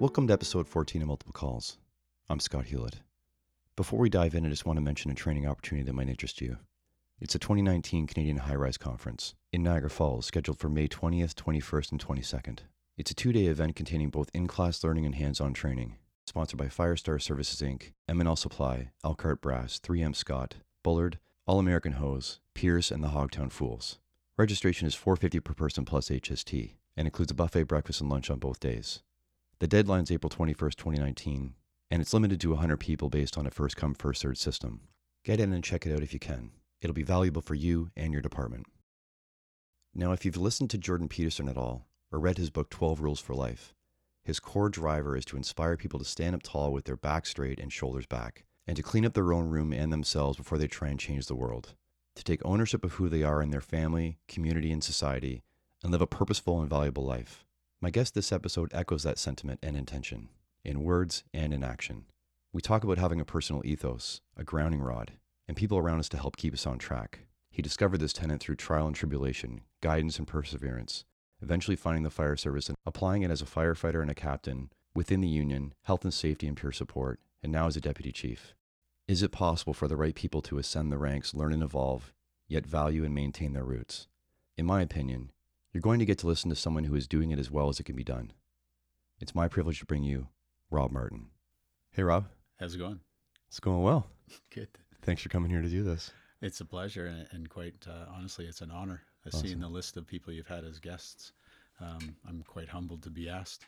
Welcome to episode 14 of Multiple Calls. I'm Scott Hewlett. Before we dive in, I just want to mention a training opportunity that might interest you. It's a 2019 Canadian High Rise Conference in Niagara Falls, scheduled for May 20th, 21st, and 22nd. It's a two day event containing both in class learning and hands on training. Sponsored by Firestar Services Inc., M&L Supply, Elkhart Brass, 3M Scott, Bullard, All American Hose, Pierce, and the Hogtown Fools. Registration is 450 per person plus HST and includes a buffet breakfast and lunch on both days. The deadline is April 21st, 2019, and it's limited to 100 people based on a first come, first served system. Get in and check it out if you can. It'll be valuable for you and your department. Now, if you've listened to Jordan Peterson at all or read his book 12 Rules for Life, his core driver is to inspire people to stand up tall with their back straight and shoulders back, and to clean up their own room and themselves before they try and change the world, to take ownership of who they are in their family, community, and society, and live a purposeful and valuable life. My guest this episode echoes that sentiment and intention, in words and in action. We talk about having a personal ethos, a grounding rod, and people around us to help keep us on track. He discovered this tenet through trial and tribulation, guidance and perseverance, eventually finding the fire service and applying it as a firefighter and a captain within the union, health and safety and peer support, and now as a deputy chief. Is it possible for the right people to ascend the ranks, learn and evolve, yet value and maintain their roots? In my opinion, you're going to get to listen to someone who is doing it as well as it can be done. It's my privilege to bring you Rob Martin. Hey, Rob. How's it going? It's going well. Good. Thanks for coming here to do this. It's a pleasure, and, and quite uh, honestly, it's an honor. Awesome. Seeing the list of people you've had as guests, um, I'm quite humbled to be asked.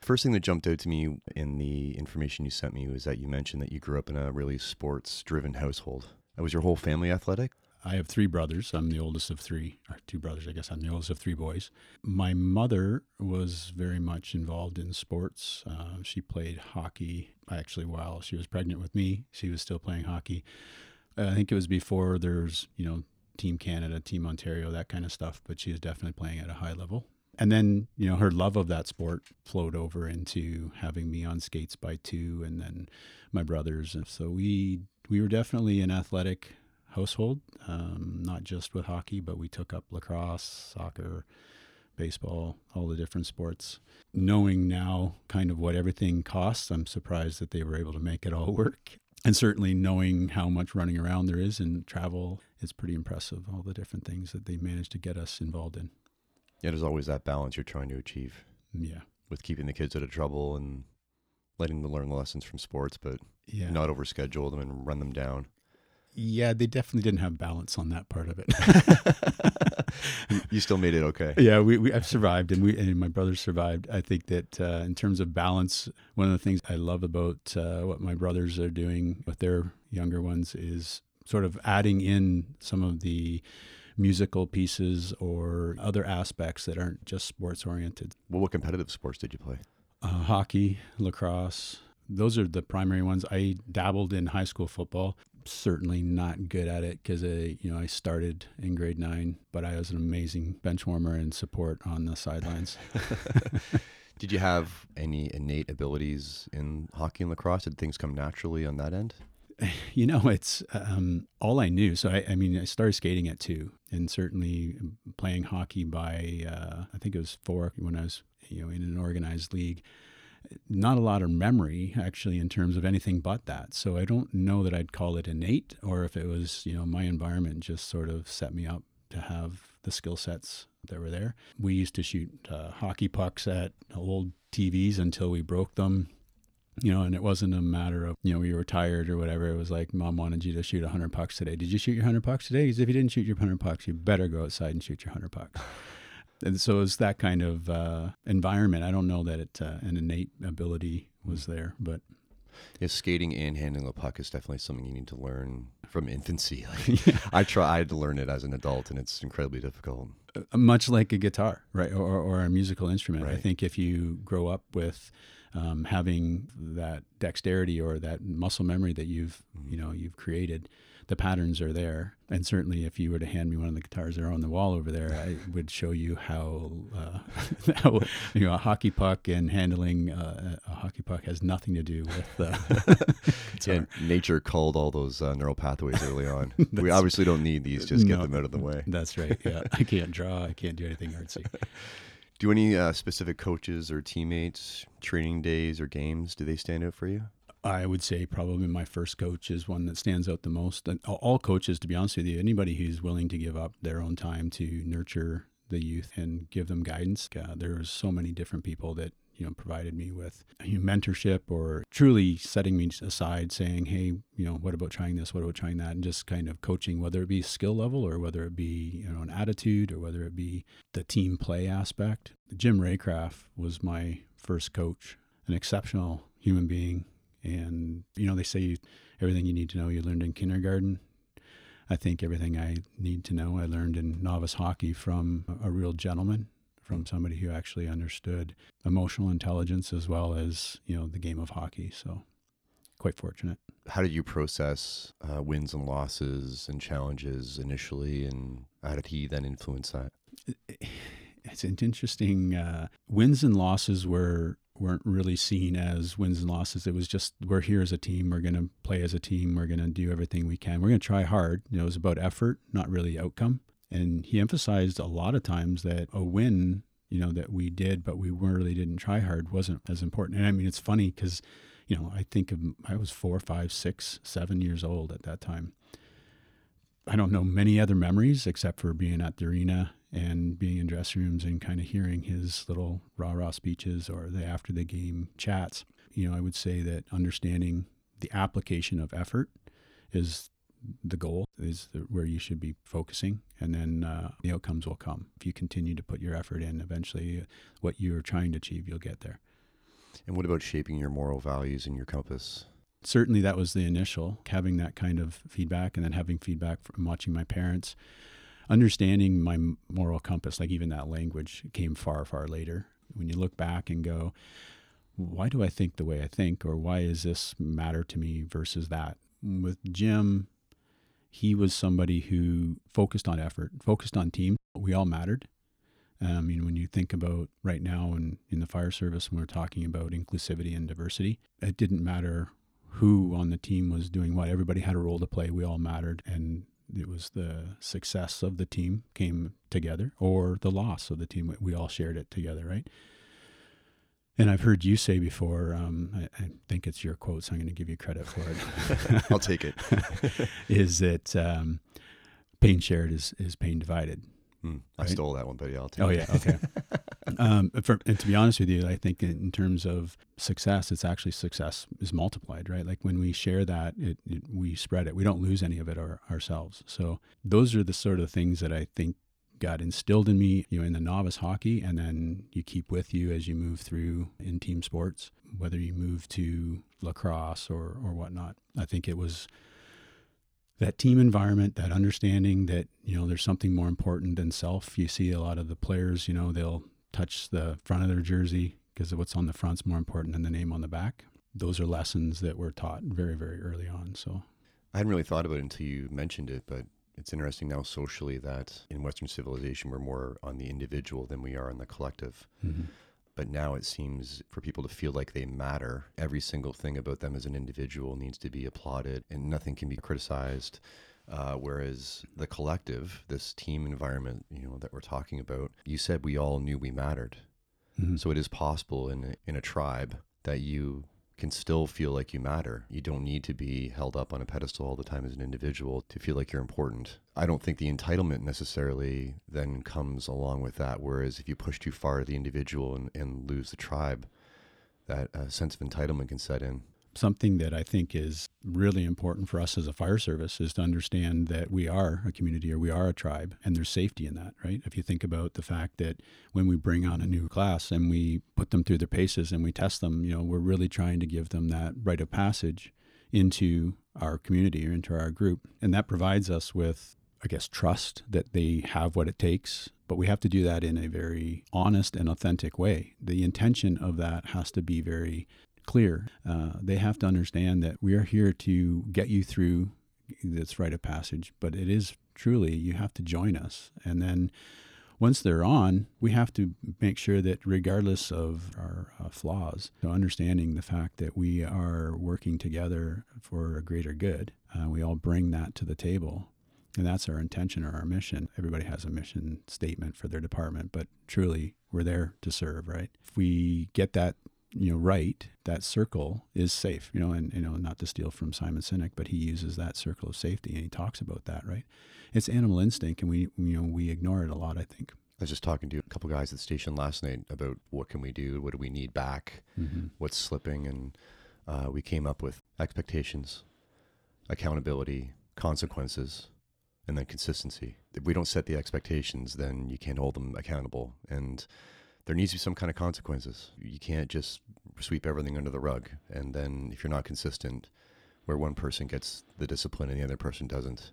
First thing that jumped out to me in the information you sent me was that you mentioned that you grew up in a really sports driven household. Was your whole family athletic? I have three brothers. I'm the oldest of three, or two brothers, I guess. I'm the oldest of three boys. My mother was very much involved in sports. Uh, she played hockey actually while she was pregnant with me. She was still playing hockey. I think it was before there's, you know, Team Canada, Team Ontario, that kind of stuff, but she was definitely playing at a high level. And then, you know, her love of that sport flowed over into having me on skates by two and then my brothers. And so we we were definitely an athletic household, um, not just with hockey, but we took up lacrosse, soccer, baseball, all the different sports. Knowing now kind of what everything costs, I'm surprised that they were able to make it all work. And certainly knowing how much running around there is and travel, it's pretty impressive, all the different things that they managed to get us involved in. Yeah, there's always that balance you're trying to achieve. Yeah. With keeping the kids out of trouble and letting them learn lessons from sports, but yeah. not overschedule them and run them down. Yeah, they definitely didn't have balance on that part of it. you still made it okay. Yeah, we, we I've survived, and we and my brothers survived. I think that uh, in terms of balance, one of the things I love about uh, what my brothers are doing with their younger ones is sort of adding in some of the musical pieces or other aspects that aren't just sports oriented. Well, what competitive sports did you play? Uh, hockey, lacrosse. Those are the primary ones. I dabbled in high school football certainly not good at it because I, you know, I started in grade nine, but I was an amazing bench warmer and support on the sidelines. Did you have any innate abilities in hockey and lacrosse? Did things come naturally on that end? You know, it's um, all I knew. So I, I, mean, I started skating at two, and certainly playing hockey by uh, I think it was four when I was you know in an organized league not a lot of memory actually in terms of anything but that. So I don't know that I'd call it innate or if it was, you know, my environment just sort of set me up to have the skill sets that were there. We used to shoot uh, hockey pucks at old TVs until we broke them. You know, and it wasn't a matter of, you know, we were tired or whatever. It was like, mom wanted you to shoot 100 pucks today. Did you shoot your 100 pucks today? Because if you didn't shoot your 100 pucks, you better go outside and shoot your 100 pucks. And so it's that kind of uh, environment. I don't know that it, uh, an innate ability was there, but yeah, skating and handling a puck is definitely something you need to learn from infancy. Like, yeah. I tried to learn it as an adult, and it's incredibly difficult. Uh, much like a guitar, right, or, or a musical instrument. Right. I think if you grow up with um, having that dexterity or that muscle memory that you've mm-hmm. you know you've created, the patterns are there. And certainly, if you were to hand me one of the guitars that are on the wall over there, I would show you how, uh, how you know, a hockey puck and handling uh, a hockey puck has nothing to do with. Uh, yeah, nature culled all those uh, neural pathways early on. we obviously don't need these; just get no, them out of the way. That's right. Yeah, I can't draw. I can't do anything artsy. Do any uh, specific coaches or teammates, training days or games, do they stand out for you? I would say probably my first coach is one that stands out the most. And all coaches, to be honest with you, anybody who's willing to give up their own time to nurture the youth and give them guidance. Uh, there's so many different people that you know provided me with you know, mentorship or truly setting me aside saying hey you know what about trying this what about trying that and just kind of coaching whether it be skill level or whether it be you know an attitude or whether it be the team play aspect jim raycraft was my first coach an exceptional human being and you know they say everything you need to know you learned in kindergarten I think everything I need to know I learned in novice hockey from a real gentleman from somebody who actually understood emotional intelligence as well as you know the game of hockey. So quite fortunate. How did you process uh, wins and losses and challenges initially, and how did he then influence that? It's an interesting uh, wins and losses were weren't really seen as wins and losses. It was just we're here as a team. We're going to play as a team. We're going to do everything we can. We're going to try hard. You know, it was about effort, not really outcome. And he emphasized a lot of times that a win, you know, that we did, but we really didn't try hard wasn't as important. And I mean, it's funny because, you know, I think of, I was four, five, six, seven years old at that time. I don't know many other memories except for being at the arena and being in dressing rooms and kind of hearing his little rah rah speeches or the after the game chats. You know, I would say that understanding the application of effort is the goal is the, where you should be focusing, and then uh, the outcomes will come. If you continue to put your effort in, eventually, uh, what you're trying to achieve, you'll get there. And what about shaping your moral values and your compass? Certainly, that was the initial having that kind of feedback, and then having feedback from watching my parents, understanding my moral compass. Like even that language came far, far later. When you look back and go, why do I think the way I think, or why does this matter to me versus that? With Jim, he was somebody who focused on effort, focused on team. We all mattered. Um, I mean, when you think about right now in, in the fire service, when we're talking about inclusivity and diversity, it didn't matter who on the team was doing what. Everybody had a role to play. We all mattered. And it was the success of the team came together or the loss of the team. We all shared it together, right? And I've heard you say before, um, I, I, think it's your quote, so I'm going to give you credit for it. I'll take it. is that um, pain shared is, is pain divided. Mm, I right? stole that one, but yeah, I'll take oh, it. Oh, yeah, okay. um, for, and to be honest with you, I think in terms of success, it's actually success is multiplied, right? Like when we share that, it, it we spread it. We don't lose any of it our, ourselves. So those are the sort of things that I think got instilled in me, you know, in the novice hockey, and then you keep with you as you move through in team sports, whether you move to lacrosse or or whatnot. I think it was that team environment, that understanding that you know there's something more important than self. You see a lot of the players, you know, they'll touch the front of their jersey because what's on the front's more important than the name on the back. Those are lessons that were taught very, very early on. So I hadn't really thought about it until you mentioned it, but it's interesting now socially that in Western civilization we're more on the individual than we are on the collective. Mm-hmm. But now it seems for people to feel like they matter, every single thing about them as an individual needs to be applauded and nothing can be criticized. Uh, whereas the collective, this team environment, you know, that we're talking about, you said we all knew we mattered. Mm-hmm. So it is possible in in a tribe that you can still feel like you matter. You don't need to be held up on a pedestal all the time as an individual to feel like you're important. I don't think the entitlement necessarily then comes along with that. Whereas if you push too far the individual and, and lose the tribe, that uh, sense of entitlement can set in something that I think is really important for us as a fire service is to understand that we are a community or we are a tribe and there's safety in that, right? If you think about the fact that when we bring on a new class and we put them through their paces and we test them, you know, we're really trying to give them that rite of passage into our community or into our group. And that provides us with, I guess, trust that they have what it takes. But we have to do that in a very honest and authentic way. The intention of that has to be very clear. Uh, they have to understand that we are here to get you through this rite of passage, but it is truly you have to join us. And then once they're on, we have to make sure that regardless of our uh, flaws, so understanding the fact that we are working together for a greater good, uh, we all bring that to the table. And that's our intention or our mission. Everybody has a mission statement for their department, but truly we're there to serve, right? If we get that you know right that circle is safe you know and you know not to steal from simon sinek but he uses that circle of safety and he talks about that right it's animal instinct and we you know we ignore it a lot i think I was just talking to a couple guys at the station last night about what can we do, what do we need back, mm-hmm. what's slipping, and uh, we came up with expectations, accountability, consequences, and then consistency. If we don't set the expectations, then you can't hold them accountable, and there needs to be some kind of consequences. You can't just sweep everything under the rug, and then if you're not consistent, where one person gets the discipline and the other person doesn't,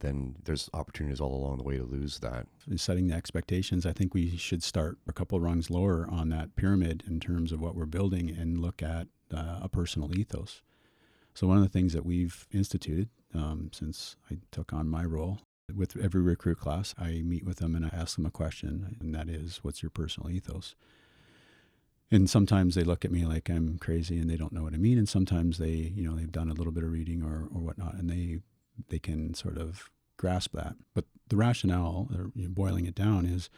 then there's opportunities all along the way to lose that. Setting the expectations, I think we should start a couple rungs lower on that pyramid in terms of what we're building and look at uh, a personal ethos. So, one of the things that we've instituted um, since I took on my role with every recruit class, I meet with them and I ask them a question, and that is, What's your personal ethos? And sometimes they look at me like I'm crazy and they don't know what I mean. And sometimes they, you know, they've done a little bit of reading or, or whatnot, and they they can sort of grasp that. But the rationale, or boiling it down, is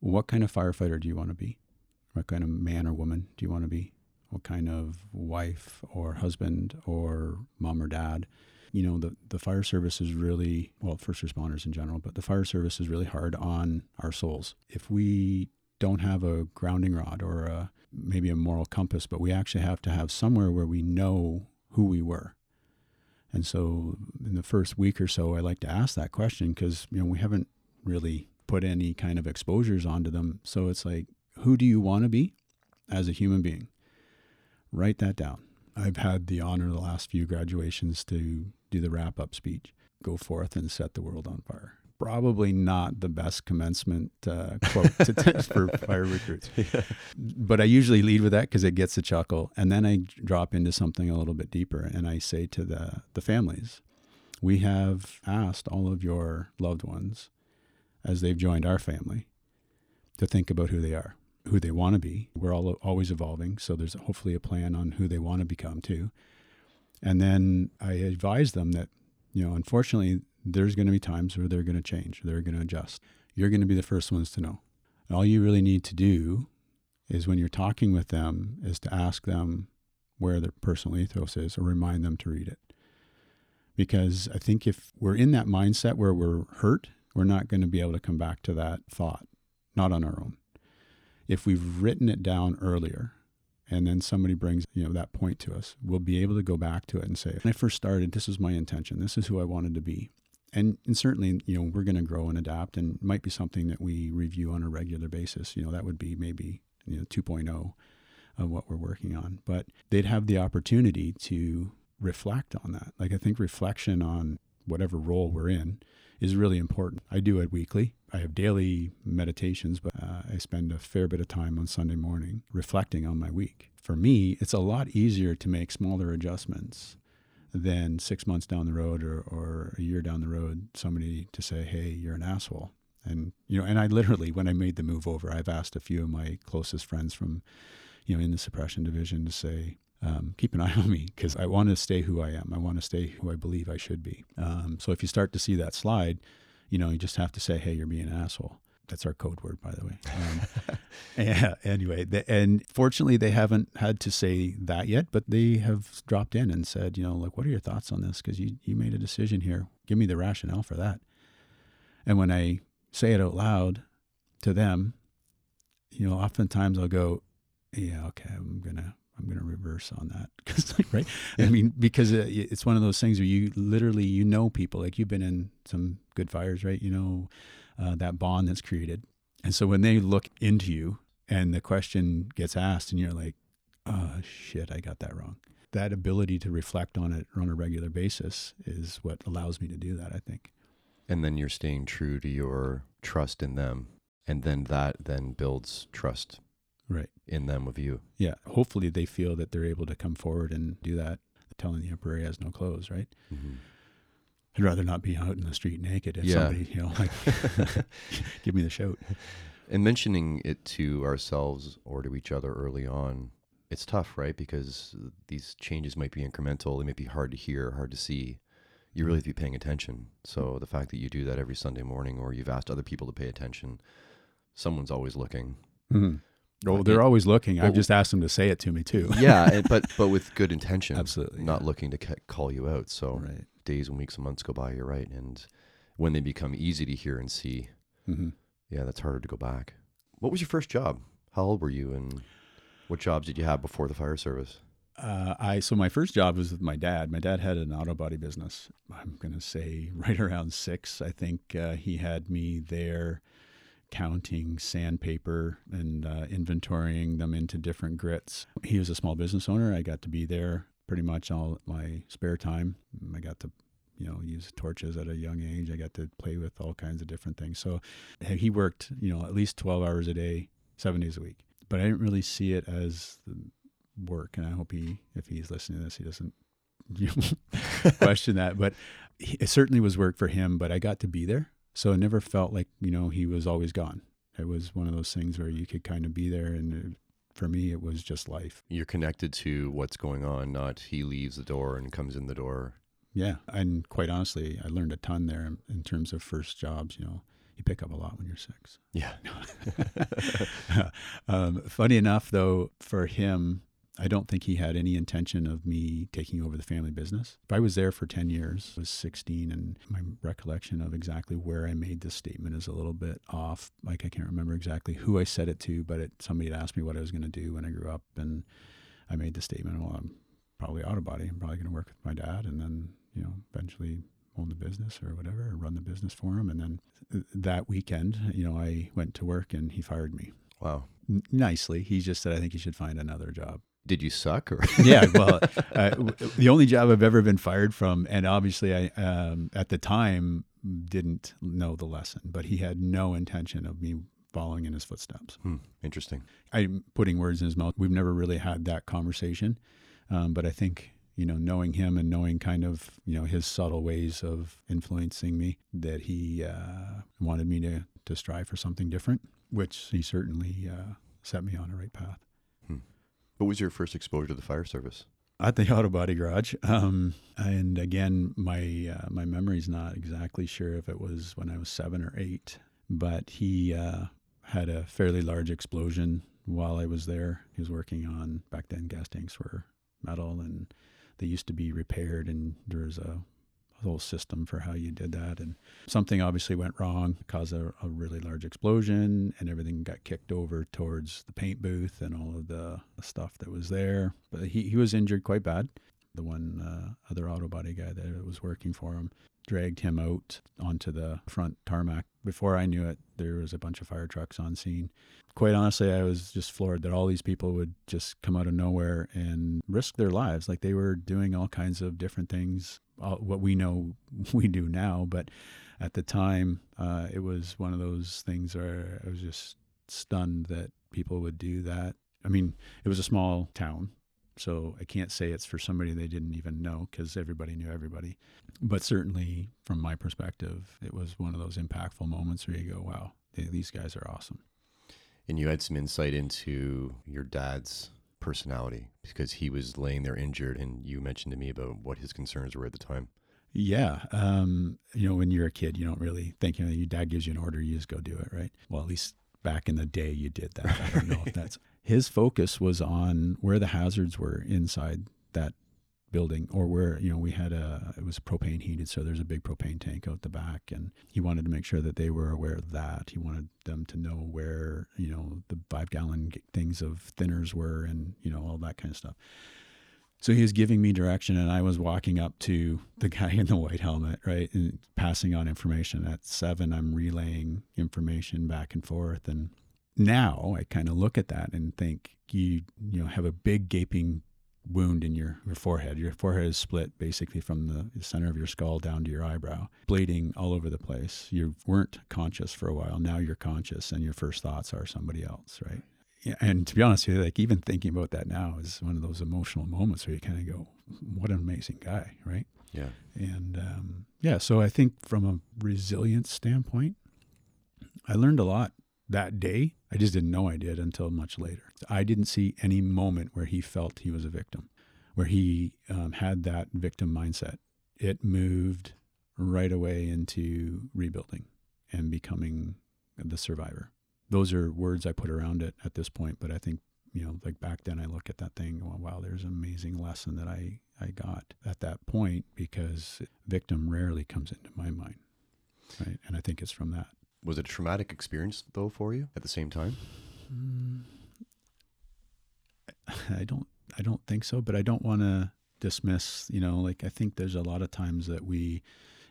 what kind of firefighter do you want to be? What kind of man or woman do you want to be? What kind of wife or husband or mom or dad? You know, the, the fire service is really, well, first responders in general, but the fire service is really hard on our souls. If we don't have a grounding rod or a, maybe a moral compass, but we actually have to have somewhere where we know who we were and so in the first week or so, I like to ask that question because, you know, we haven't really put any kind of exposures onto them. So it's like, who do you want to be as a human being? Write that down. I've had the honor the last few graduations to do the wrap up speech. Go forth and set the world on fire probably not the best commencement uh, quote to, text for fire recruits. Yeah. But I usually lead with that because it gets a chuckle. And then I drop into something a little bit deeper and I say to the, the families, we have asked all of your loved ones as they've joined our family to think about who they are, who they want to be. We're all always evolving. So there's hopefully a plan on who they want to become too. And then I advise them that, you know, unfortunately, there's going to be times where they're going to change, they're going to adjust. You're going to be the first ones to know. And all you really need to do is when you're talking with them is to ask them where their personal ethos is or remind them to read it. Because I think if we're in that mindset where we're hurt, we're not going to be able to come back to that thought, not on our own. If we've written it down earlier and then somebody brings you know that point to us, we'll be able to go back to it and say, when I first started, this is my intention. This is who I wanted to be and, and certainly, you know, we're going to grow and adapt, and might be something that we review on a regular basis. You know, that would be maybe you know 2.0 of what we're working on. But they'd have the opportunity to reflect on that. Like I think reflection on whatever role we're in is really important. I do it weekly. I have daily meditations, but uh, I spend a fair bit of time on Sunday morning reflecting on my week. For me, it's a lot easier to make smaller adjustments than six months down the road or, or a year down the road, somebody to say, hey, you're an asshole. And, you know, and I literally, when I made the move over, I've asked a few of my closest friends from, you know, in the suppression division to say, um, keep an eye on me because I want to stay who I am. I want to stay who I believe I should be. Um, so if you start to see that slide, you know, you just have to say, hey, you're being an asshole. That's our code word, by the way. Um, yeah. Anyway, the, and fortunately, they haven't had to say that yet, but they have dropped in and said, you know, like, what are your thoughts on this? Because you you made a decision here. Give me the rationale for that. And when I say it out loud to them, you know, oftentimes I'll go, yeah, okay, I'm gonna I'm going to reverse on that because right yeah. I mean because it's one of those things where you literally you know people like you've been in some good fires right you know uh, that bond that's created. And so when they look into you and the question gets asked, and you're like, oh, shit, I got that wrong. That ability to reflect on it on a regular basis is what allows me to do that, I think. And then you're staying true to your trust in them. And then that then builds trust right in them with you. Yeah. Hopefully they feel that they're able to come forward and do that. Telling the emperor he has no clothes, right? Mm-hmm. I'd rather not be out in the street naked if yeah. somebody, you know, like give me the shout. And mentioning it to ourselves or to each other early on, it's tough, right? Because these changes might be incremental. They might be hard to hear, hard to see. You really have to be paying attention. So the fact that you do that every Sunday morning, or you've asked other people to pay attention, someone's always looking. Mm-hmm. Oh, But they're always looking. I've just asked them to say it to me too. yeah, and, but but with good intention. Absolutely, Not yeah. looking to ca- call you out. So Right. days and weeks and months go by. You're right, and when they become easy to hear and see, hmm yeah, that's harder to go back. What was your first job? How old were you, and what jobs did you have before the fire service? Uh, I so my first job was with my dad. My dad had an auto body business. I'm gonna say right around six. I think uh, he had me there counting sandpaper and uh, inventorying them into different grits. He was a small business owner. I got to be there pretty much all my spare time. I got to you know use torches at a young age. I got to play with all kinds of different things. So he worked you know at least 12 hours a day, seven days a week. But I didn't really see it as work, and I hope he, if he's listening to this, he doesn't question that. But it certainly was work for him. But I got to be there, so it never felt like you know he was always gone. It was one of those things where you could kind of be there, and it, for me, it was just life. You're connected to what's going on, not he leaves the door and comes in the door. Yeah, and quite honestly, I learned a ton there in, in terms of first jobs. You know, you pick up a lot when you're six. Yeah. um, funny enough, though, for him, I don't think he had any intention of me taking over the family business. If I was there for 10 years, I was 16, and my recollection of exactly where I made this statement is a little bit off. Like, I can't remember exactly who I said it to, but it, somebody had asked me what I was going to do when I grew up, and I made the statement, well, I'm probably auto body. I'm probably going to work with my dad, and then, you know, eventually own the business or whatever, or run the business for him. And then uh, that weekend, you know, I went to work and he fired me Wow. N- nicely. He just said, I think you should find another job. Did you suck or? yeah, well, uh, the only job I've ever been fired from, and obviously I, um, at the time, didn't know the lesson, but he had no intention of me following in his footsteps. Hmm, interesting. I'm putting words in his mouth. We've never really had that conversation, um, but I think you know, knowing him and knowing kind of you know his subtle ways of influencing me, that he uh, wanted me to to strive for something different, which he certainly uh, set me on the right path. What was your first exposure to the fire service? At the auto body garage, um, and again, my uh, my memory's not exactly sure if it was when I was seven or eight, but he uh, had a fairly large explosion while I was there. He was working on back then gas tanks were metal and they used to be repaired and there was a whole system for how you did that. And something obviously went wrong caused a, a really large explosion and everything got kicked over towards the paint booth and all of the stuff that was there. But he, he was injured quite bad. The one uh, other auto body guy that was working for him dragged him out onto the front tarmac. Before i knew it there was a bunch of fire trucks on scene. Quite honestly, I was just floored that all these people would just come out of nowhere and risk their lives. Like they were doing all kinds of different things, all, what we know we do now. But at the time, uh, it was one of those things where I was just stunned that people would do that. I mean, it was a small town. So I can't say it's for somebody they didn't even know because everybody knew everybody. But certainly, from my perspective, it was one of those impactful moments where you go, wow, these guys are awesome. And you had some insight into your dad's personality because he was laying there injured, and you mentioned to me about what his concerns were at the time. Yeah. Um, you know, when you're a kid, you don't really think, you know, your dad gives you an order, you just go do it, right? Well, at least back in the day, you did that. I don't know if that's his focus was on where the hazards were inside that building or where you know we had a it was propane heated so there's a big propane tank out the back and he wanted to make sure that they were aware of that. He wanted them to know where you know the five gallon things of thinners were and you know all that kind of stuff. So he was giving me direction and i was walking up to the guy in the white helmet right and passing on information. At seven i'm relaying information back and forth and now i kind of look at that and think you you know have a big gaping wound in your, your forehead. Your forehead is split basically from the center of your skull down to your eyebrow, bleeding all over the place. You weren't conscious for a while. Now you're conscious, and your first thoughts are somebody else, right? And to be honest with you, like even thinking about that now is one of those emotional moments where you kind of go, "What an amazing guy," right? Yeah. And um, yeah, so I think from a resilience standpoint, I learned a lot that day. I just didn't know I did until much later. I didn't see any moment where he felt he was a victim, where he um, had that victim mindset. it moved right away into rebuilding and becoming the survivor. Those are words I put around it at this point, but I think you know, like back then, I look at that thing, going, wow, there's an amazing lesson that I I got at that point because victim rarely comes into my mind, right? And I think it's from that. Was it a traumatic experience though for you at the same time? Mm, I don't I don't think so, but I don't want to dismiss, you know, like I think there's a lot of times that we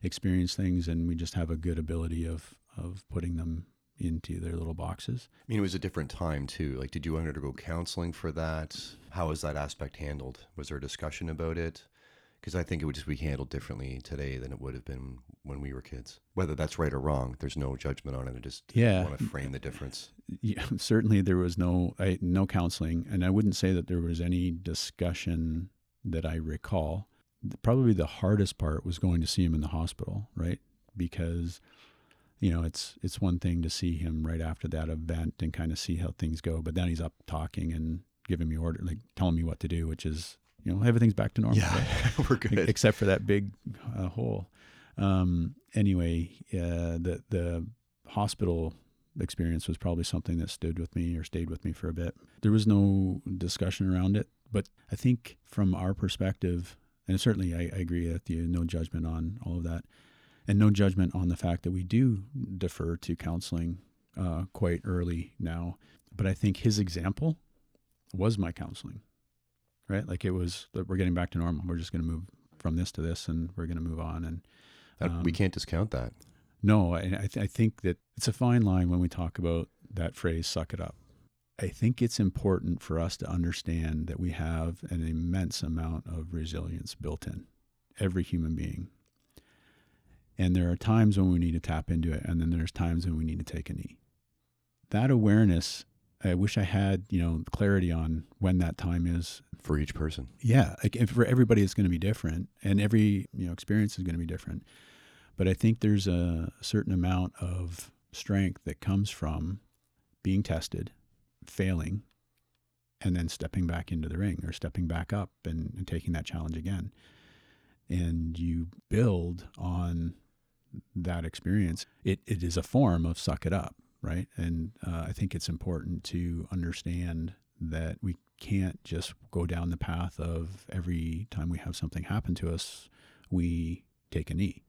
experience things and we just have a good ability of of putting them into their little boxes. I mean, it was a different time too. Like, did you undergo counseling for that? How was that aspect handled? Was there a discussion about it? Because I think it would just be handled differently today than it would have been when we were kids. Whether that's right or wrong, there's no judgment on it. I just yeah. want to frame the difference. Yeah, certainly there was no I, no counseling, and I wouldn't say that there was any discussion that I recall. Probably the hardest part was going to see him in the hospital, right? Because you know, it's it's one thing to see him right after that event and kind of see how things go, but then he's up talking and giving me order, like telling me what to do, which is you know everything's back to normal. Yeah, right? we're good, except for that big uh, hole. Um, anyway, uh, the the hospital experience was probably something that stood with me or stayed with me for a bit. There was no discussion around it, but I think from our perspective, and certainly I, I agree with you, no judgment on all of that and no judgment on the fact that we do defer to counseling uh, quite early now. But I think his example was my counseling, right? Like it was that we're getting back to normal. We're just going to move from this to this, and we're going to move on. And um, we can't discount that. No, I, I, th- I think that it's a fine line when we talk about that phrase "suck it up." I think it's important for us to understand that we have an immense amount of resilience built in every human being and there are times when we need to tap into it, and then there's times when we need to take a knee. That awareness, I wish I had, you know, clarity on when that time is for each person. Yeah, like for everybody, it's going to be different, and every you know experience is going to be different. But I think there's a certain amount of strength that comes from being tested, failing, and then stepping back into the ring or stepping back up and, and taking that challenge again. And you build on that experience, it, it is a form of suck it up, right? And uh, I think it's important to understand that we can't just go down the path of every time we have something happen to us, we take a knee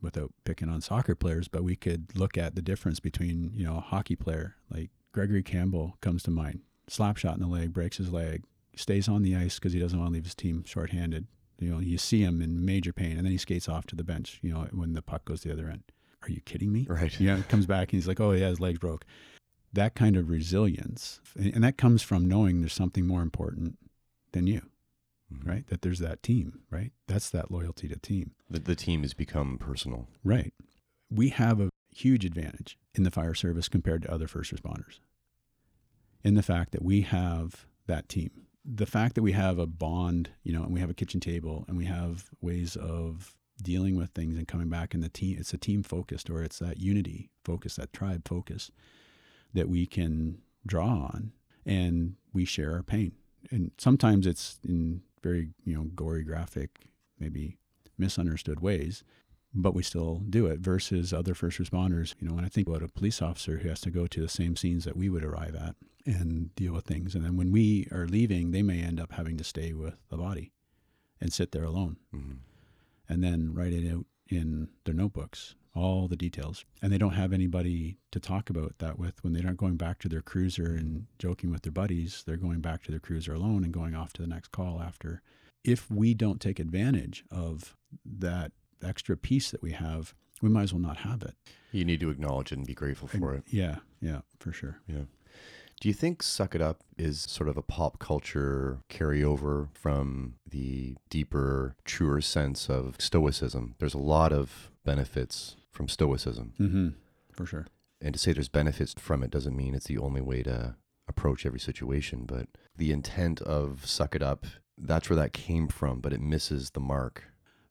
without picking on soccer players, but we could look at the difference between, you know, a hockey player like Gregory Campbell comes to mind. Slap shot in the leg, breaks his leg, stays on the ice because he doesn't want to leave his team shorthanded. You know, you see him in major pain, and then he skates off to the bench. You know, when the puck goes the other end. Are you kidding me? Right. Yeah, it comes back and he's like, "Oh yeah, his legs broke." That kind of resilience, and that comes from knowing there's something more important than you, mm-hmm. right? That there's that team, right? That's that loyalty to team. The, the team has become personal, right? We have a huge advantage in the fire service compared to other first responders in the fact that we have that team the fact that we have a bond, you know, and we have a kitchen table and we have ways of dealing with things and coming back in the team, it's a team focused or it's that unity focus, that tribe focus that we can draw on and we share our pain. And sometimes it's in very, you know, gory, graphic, maybe misunderstood ways, but we still do it versus other first responders. You know, when I think about a police officer who has to go to the same scenes that we would arrive at and deal with things. And then when we are leaving, they may end up having to stay with the body and sit there alone mm-hmm. And then write it out in their notebooks, all the details. And they don't have anybody to talk about that with when they aren't going back to their cruiser and joking with their buddies. They're going back to their cruiser alone and going off to the next call after. If we don't take advantage of that extra piece that we have, we might as well not have it. You need to acknowledge it and be grateful for it. Yeah, yeah, for sure. Yeah. Do you think Suck It Up is sort of a pop culture carryover from the deeper, truer sense of Stoicism? There's a lot of benefits from Stoicism. Mm-hmm. For sure. And to say there's benefits from it doesn't mean it's the only way to approach every situation. But the intent of Suck It Up, that's where that came from, but it misses the mark.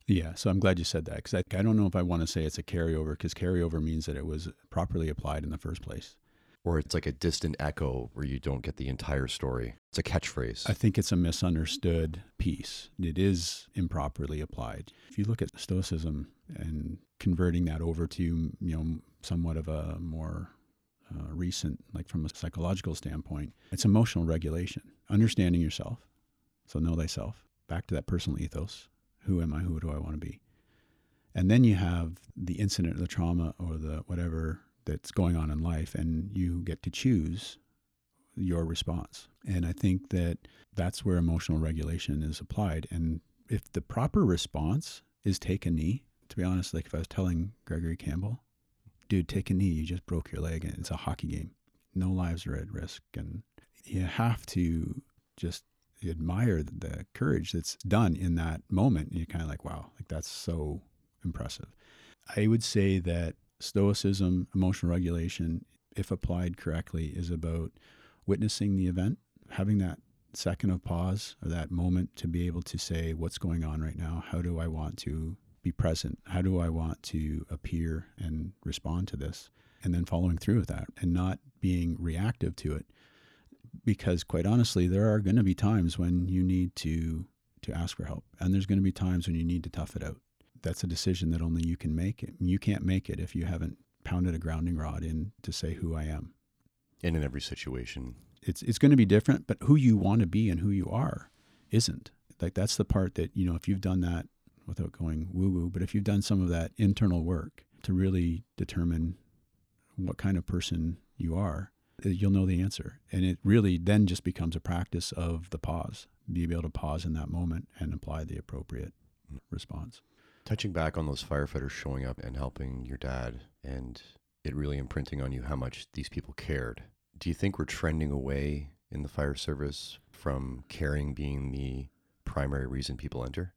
Yeah, so I'm glad you said that because I, I don't know if I want to say it's a carryover because carryover means that it was properly applied in the first place Or it's like a distant echo where you don't get the entire story. It's a catchphrase. I think it's a misunderstood piece. It is improperly applied. If you look at Stoicism and converting that over to, you know, somewhat of a more uh, recent, like from a psychological standpoint, it's emotional regulation, understanding yourself. So know thyself, back to that personal ethos. Who am I? Who do I want to be? And then you have the incident, the trauma, or the whatever that's going on in life, and you get to choose your response. And I think that that's where emotional regulation is applied. And if the proper response is take a knee, to be honest, like if I was telling Gregory Campbell, dude, take a knee, you just broke your leg, and it's a hockey game. No lives are at risk. And you have to just admire the courage that's done in that moment. And you're kind of like, wow, like that's so impressive. I would say that Stoicism, emotional regulation, if applied correctly, is about witnessing the event, having that second of pause or that moment to be able to say, what's going on right now? How do I want to be present? How do I want to appear and respond to this? And then following through with that and not being reactive to it. Because quite honestly, there are going to be times when you need to to ask for help. And there's going to be times when you need to tough it out that's a decision that only you can make. It. You can't make it if you haven't pounded a grounding rod in to say who I am. And in every situation, it's it's going to be different, but who you want to be and who you are isn't. Like that's the part that you know if you've done that without going woo woo, but if you've done some of that internal work to really determine what kind of person you are, uh, you'll know the answer. And it really then just becomes a practice of the pause. Be able to pause in that moment and apply the appropriate response. Touching back on those firefighters showing up and helping your dad and it really imprinting on you how much these people cared. Do you think we're trending away in the fire service from caring being the primary reason people enter?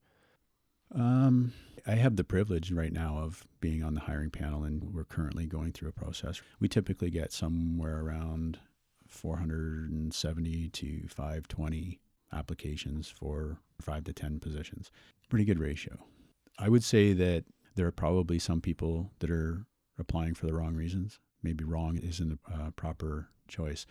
Um, I have the privilege right now of being on the hiring panel, and we're currently going through a process. We typically get somewhere around 470 to 520 applications for five to 10 positions. Pretty good ratio. I would say that there are probably some people that are applying for the wrong reasons. Maybe wrong isn't a uh, proper choice.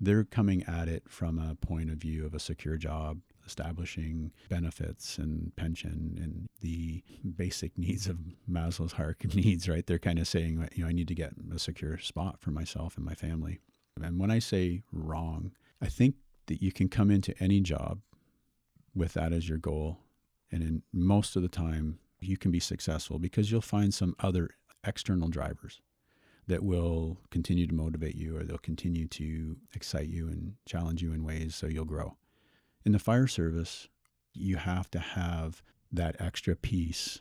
They're coming at it from a point of view of a secure job, establishing benefits and pension and the basic needs of Maslow's hierarchy needs, right? They're kind of saying, you know, I need to get a secure spot for myself and my family. And when I say wrong, I think that you can come into any job with that as your goal. And in most of the time, you can be successful because you'll find some other external drivers that will continue to motivate you or they'll continue to excite you and challenge you in ways so you'll grow. In the fire service, you have to have that extra piece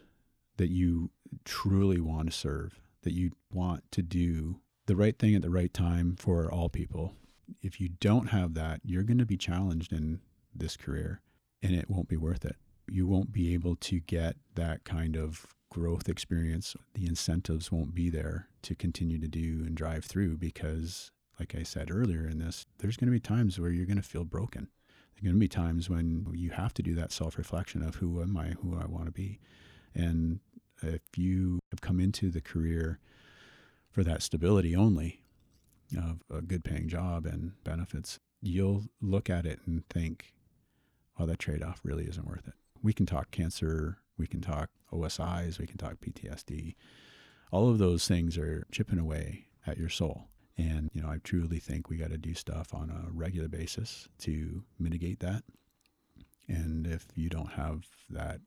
that you truly want to serve, that you want to do the right thing at the right time for all people. If you don't have that, you're going to be challenged in this career and it won't be worth it you won't be able to get that kind of growth experience. The incentives won't be there to continue to do and drive through because, like I said earlier in this, there's going to be times where you're going to feel broken. There's going to be times when you have to do that self reflection of who am I, who I want to be. And if you have come into the career for that stability only of a good paying job and benefits, you'll look at it and think, oh, that trade off really isn't worth it we can talk cancer, we can talk OSIs, we can talk PTSD. All of those things are chipping away at your soul. And, you know, I truly think we got to do stuff on a regular basis to mitigate that. And if you don't have that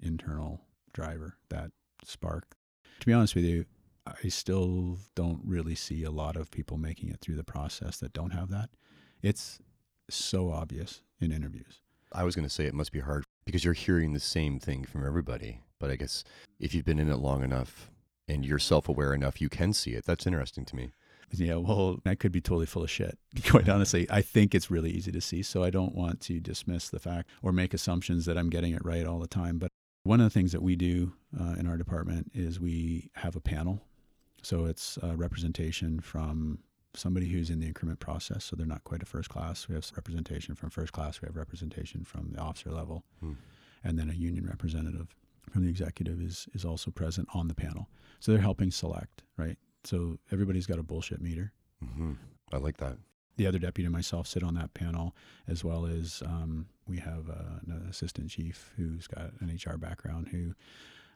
internal driver, that spark, to be honest with you, I still don't really see a lot of people making it through the process that don't have that. It's so obvious in interviews. I was going to say it must be hard because you're hearing the same thing from everybody. But I guess if you've been in it long enough and you're self aware enough, you can see it. That's interesting to me. Yeah, well, I could be totally full of shit. Quite honestly, I think it's really easy to see. So I don't want to dismiss the fact or make assumptions that I'm getting it right all the time. But one of the things that we do uh, in our department is we have a panel. So it's a representation from somebody who's in the increment process, so they're not quite a first class. We have representation from first class. We have representation from the officer level, hmm. and then a union representative from the executive is is also present on the panel. So they're helping select, right? So everybody's got a bullshit meter. Mm-hmm. I like that. The other deputy and myself sit on that panel, as well as um, we have uh, an assistant chief who's got an HR background who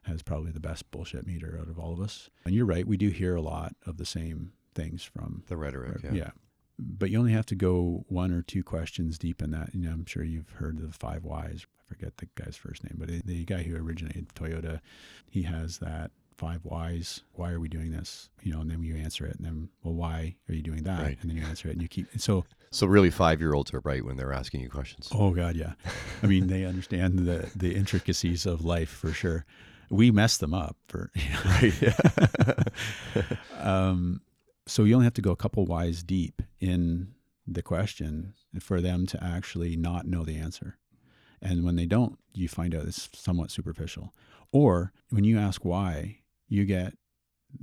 has probably the best bullshit meter out of all of us. And you're right, we do hear a lot of the same things from The rhetoric, yeah. yeah. But you only have to go one or two questions deep in that. You know, I'm sure you've heard of the five whys. I forget the guy's first name, but the guy who originated Toyota, he has that five whys. Why are we doing this? You know, and then you answer it, and then, well, why are you doing that? Right. And then you answer it, and you keep. So, So really, five year olds are right when they're asking you questions. oh god, yeah. I mean, they understand the the intricacies of life for sure. We mess them up for. You know, Right. Yeah. um, so you only have to go a couple whys deep in the question for them to actually not know the answer. And when they don't, you find out it's somewhat superficial. Or when you ask why, you get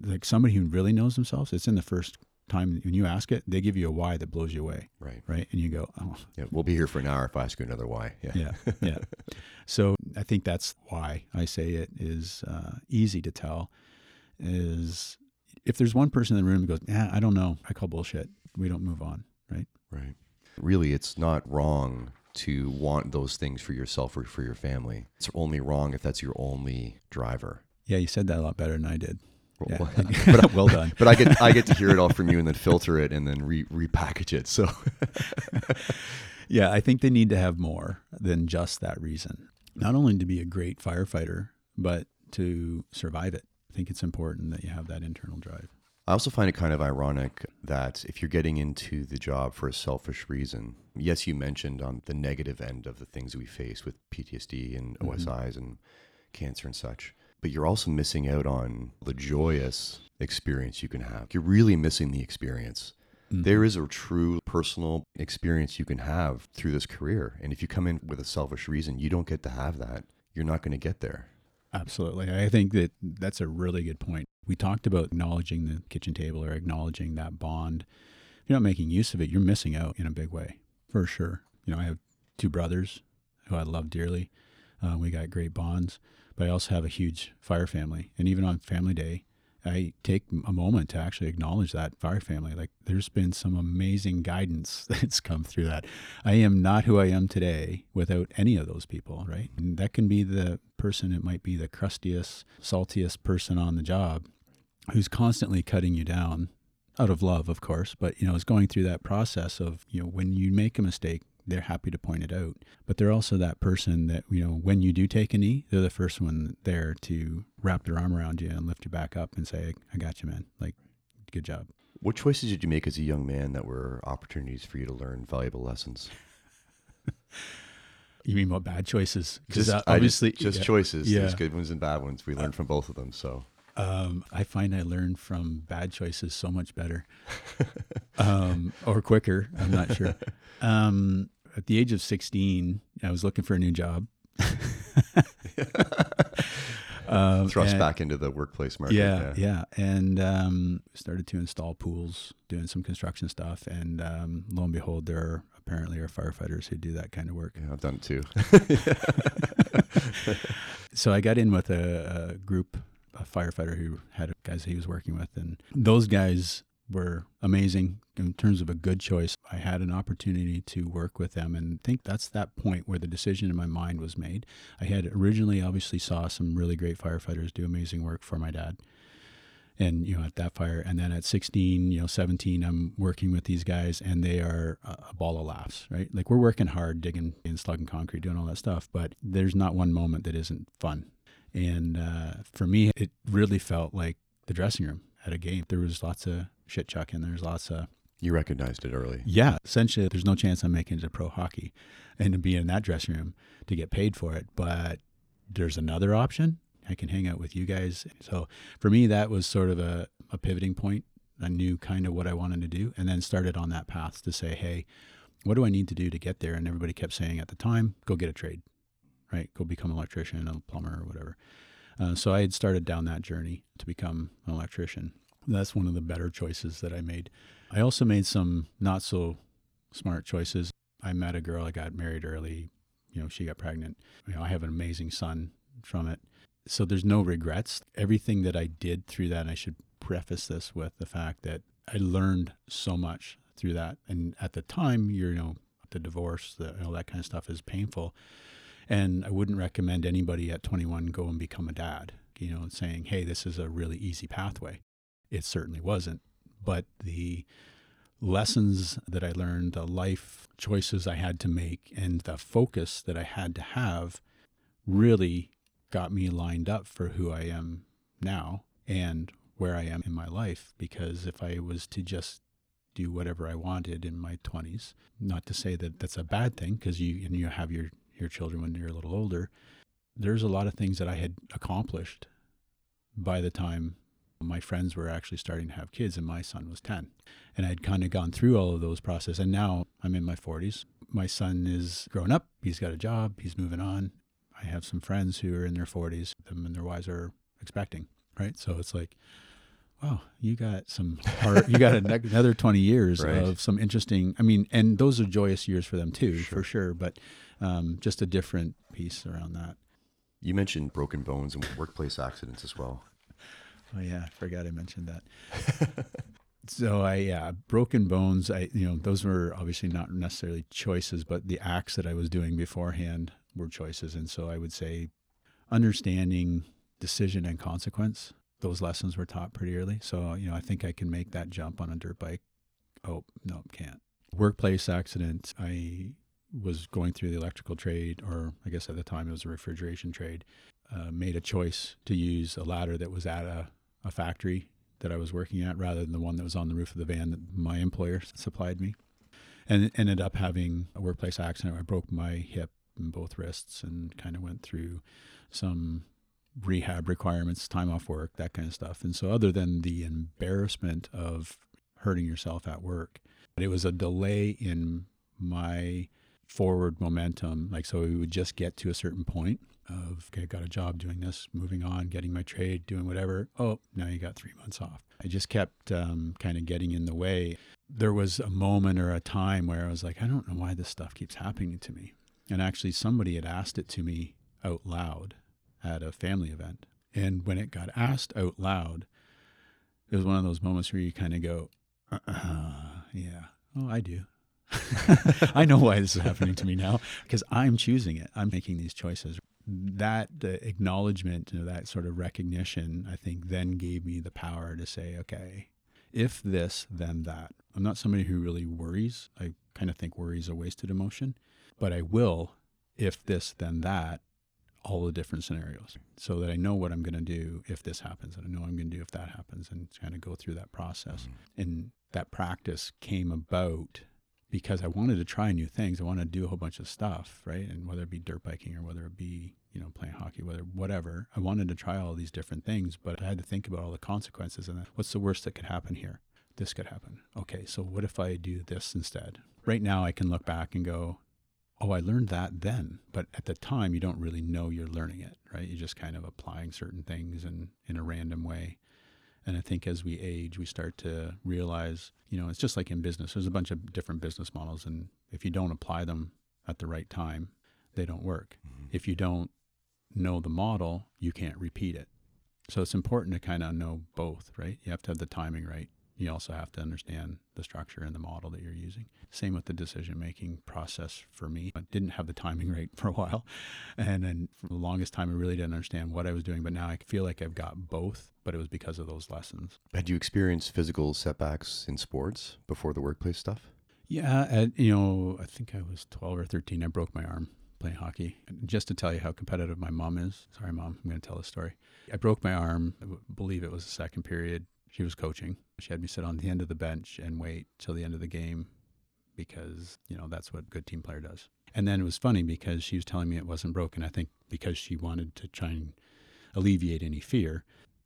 like somebody who really knows themselves. It's in the first time when you ask it, they give you a why that blows you away, right. right? And you go, oh, Yeah. We'll be here for an hour if I ask you another why. Yeah. yeah, yeah. So I think that's why I say it is uh, easy to tell. Is if there's one person in the room who goes, "Yeah, I don't know," I call bullshit. We don't move on, right? Right. Really, it's not wrong to want those things for yourself or for your family. It's only wrong if that's your only driver. Yeah, you said that a lot better than I did. Yeah. Well, but, uh, well done. but I get I get to hear it all from you and then filter it and then re- repackage it. So yeah, I think they need to have more than just that reason. Not only to be a great firefighter, but to survive it. I think it's important that you have that internal drive. I also find it kind of ironic that if you're getting into the job for a selfish reason, yes, you mentioned on the negative end of the things we face with PTSD and. OSIs and cancer and such, but you're also missing out on the joyous experience you can have. You're really missing the experience. Mhm. There is a true personal experience you can have through this career. And if you come in with a selfish reason, you don't get to have that. You're not going to get there. Absolutely. I think that that's a really good point. We talked about acknowledging the kitchen table or acknowledging that bond. If you're not making use of it, you're missing out in a big way, for sure. You know, I have two brothers who I love dearly. Uh, we got great bonds, but I also have a huge fire family. And even on family day, I take a moment to actually acknowledge that fire family. Like, there's been some amazing guidance that's come through that. I am not who I am today without any of those people, right? And that can be the person, it might be the crustiest, saltiest person on the job who's constantly cutting you down out of love, of course, but, you know, is going through that process of, you know, when you make a mistake, they're happy to point it out. But they're also that person that, you know, when you do take a knee, they're the first one there to wrap their arm around you and lift you back up and say, I got you, man. Like, good job. What choices did you make as a young man that were opportunities for you to learn valuable lessons? You mean what bad choices? Just, uh, obviously, just, just yeah. choices. Yeah. There's good ones and bad ones. We learned from both of them. So Um, I find I learn from bad choices so much better, um, or quicker. I'm not sure. Um, at the age of 16, I was looking for a new job. um, thrust and- back into the workplace market. Yeah, yeah, and um, started to install pools, doing some construction stuff, and um, lo and behold, there are apparently are firefighters who do that kind of work. Yeah, I've done it too. so I got in with a, a group, a firefighter who had guys he was working with, and those guys were amazing in terms of a good choice. I had an opportunity to work with them, and I think that's that point where the decision in my mind was made. I had originally obviously saw some really great firefighters do amazing work for my dad. And you know, at that fire, and then at 16, you know, 17, I'm working with these guys, and they are a ball of laughs, right? Like we're working hard, digging and slugging concrete, doing all that stuff, but there's not one moment that isn't fun. And uh, for me, it really felt like the dressing room at a game. There was lots of shit chucking. There's lots of You recognized it early. yeah. Essentially, there's no chance I'm making it to pro hockey, and to be in that dressing room to get paid for it. But there's another option. I can hang out with you guys. So for me, that was sort of a, a pivoting point. I knew kind of what I wanted to do, and then started on that path to say, hey, what do I need to do to get there? And everybody kept saying at the time, go get a trade, right? Go become an electrician, a plumber, or whatever. Uh, so I had started down that journey to become an electrician. That's one of the better choices that I made. I also made some not so smart choices. I met a girl, I got married early. You know, she got pregnant. You know, I have an amazing son from it. So there's no regrets. Everything that I did through that, I should preface this with the fact that I learned so much through that. And at the time, you know, the divorce, the, know, that kind of stuff is painful. And I wouldn't recommend anybody at 21 go and become a dad, you know, saying, hey, this is a really easy pathway. It certainly wasn't. But the lessons that I learned, the life choices I had to make, and the focus that I had to have really got me lined up for who I am now and where I am in my life. Because if I was to just do whatever I wanted in my 20s, not to say that that's a bad thing, because you and you have your your children when you're a little older. There's a lot of things that I had accomplished by the time my friends were actually starting to have kids and my son was 10 and i'd kind of gone through all of those processes and now i'm in my 40s my son is grown up he's got a job he's moving on. I have some friends who are in their 40s them and their wives are expecting right? So it's like wow you got some hard, you got another 20 years right. of some interesting i mean and those are joyous years for them too sure. for sure but um, just a different piece around that. You mentioned broken bones and workplace accidents as well Oh yeah, I forgot I mentioned that. so I yeah, broken bones. I you know those were obviously not necessarily choices, but the acts that I was doing beforehand were choices, and so I would say understanding decision and consequence. Those lessons were taught pretty early. So you know I think I can make that jump on a dirt bike. Oh no, can't. Workplace accident. I was going through the electrical trade, or I guess at the time it was a refrigeration trade. Uh, made a choice to use a ladder that was at a a factory that I was working at rather than the one that was on the roof of the van that my employer supplied me. And ended up having a workplace accident. I broke my hip and both wrists and kind of went through some rehab requirements, time off work, that kind of stuff. And so, other than the embarrassment of hurting yourself at work, it was a delay in my forward momentum. Like, so we would just get to a certain point of, okay, got a job doing this, moving on, getting my trade, doing whatever. Oh, now you got three months off. I just kept um, kind of getting in the way. There was a moment or a time where I was like, I don't know why this stuff keeps happening to me. And actually, somebody had asked it to me out loud at a family event. And when it got asked out loud, it was one of those moments where you kind of go, uh, yeah, oh, I do. I know why this is happening to me now because I'm choosing it. I'm making these choices that uh, acknowledgement, you know, that sort of recognition, I think then gave me the power to say, okay, if this, then that. I'm not somebody who really worries. I kind of think worry is a wasted emotion, but I will, if this, then that, all the different scenarios so that I know what I'm going to do if this happens and I know what I'm going to do if that happens and kind of go through that process. Mm-hmm. And that practice came about because I wanted to try new things. I wanted to do a whole bunch of stuff, right? And whether it be dirt biking or whether it be, you know, playing hockey, whether whatever, I wanted to try all these different things, but I had to think about all the consequences and what's the worst that could happen here? This could happen. Okay, so what if I do this instead? Right now I can look back and go, oh, I learned that then. But at the time you don't really know you're learning it, right? You're just kind of applying certain things in, in a random way. And I think as we age, we start to realize, you know, it's just like in business. There's a bunch of different business models, and if you don't apply them at the right time, they don't work. Mm-hmm. If you don't know the model, you can't repeat it. So it's important to kind of know both, right? You have to have the timing right you also have to understand the structure and the model that you're using. Same with the decision making process for me. I didn't have the timing right for a while. And then for the longest time, I really didn't understand what I was doing. But now I feel like I've got both, but it was because of those lessons. Had you experienced physical setbacks in sports before the workplace stuff? Yeah. At, you know, I think I was 12 or 13. I broke my arm playing hockey. Just to tell you how competitive my mom is. Sorry, mom, I'm going to tell a story. I broke my arm. I believe it was the second period she was coaching. She had me sit on the end of the bench and wait till the end of the game because, you know, that's what a good team player does. And then it was funny because she was telling me it wasn't broken. I think because she wanted to try and alleviate any fear.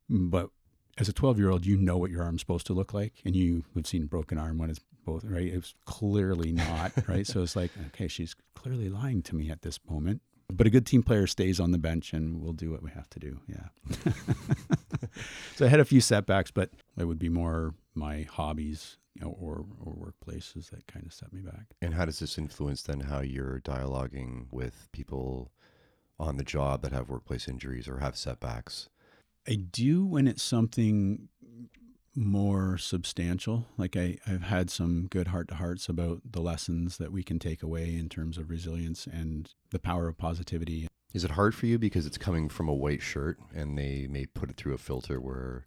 But as a 12 year old, you know what your arm's supposed to look like. And you have seen a broken arm when it's both, right? It was clearly not, right? so it's like, okay, she's clearly lying to me at this moment. But a good team player stays on the bench and we'll do what we have to do. Yeah. so I had a few setbacks, but it would be more my hobbies you know, or, or workplaces that kind of set me back. And how does this influence then how you're dialoguing with people on the job that have workplace injuries or have setbacks? I do when it's something more substantial. Like I, I've had some good heart to hearts about the lessons that we can take away in terms of resilience and the power of positivity. Is it hard for you because it's coming from a white shirt and they may put it through a filter where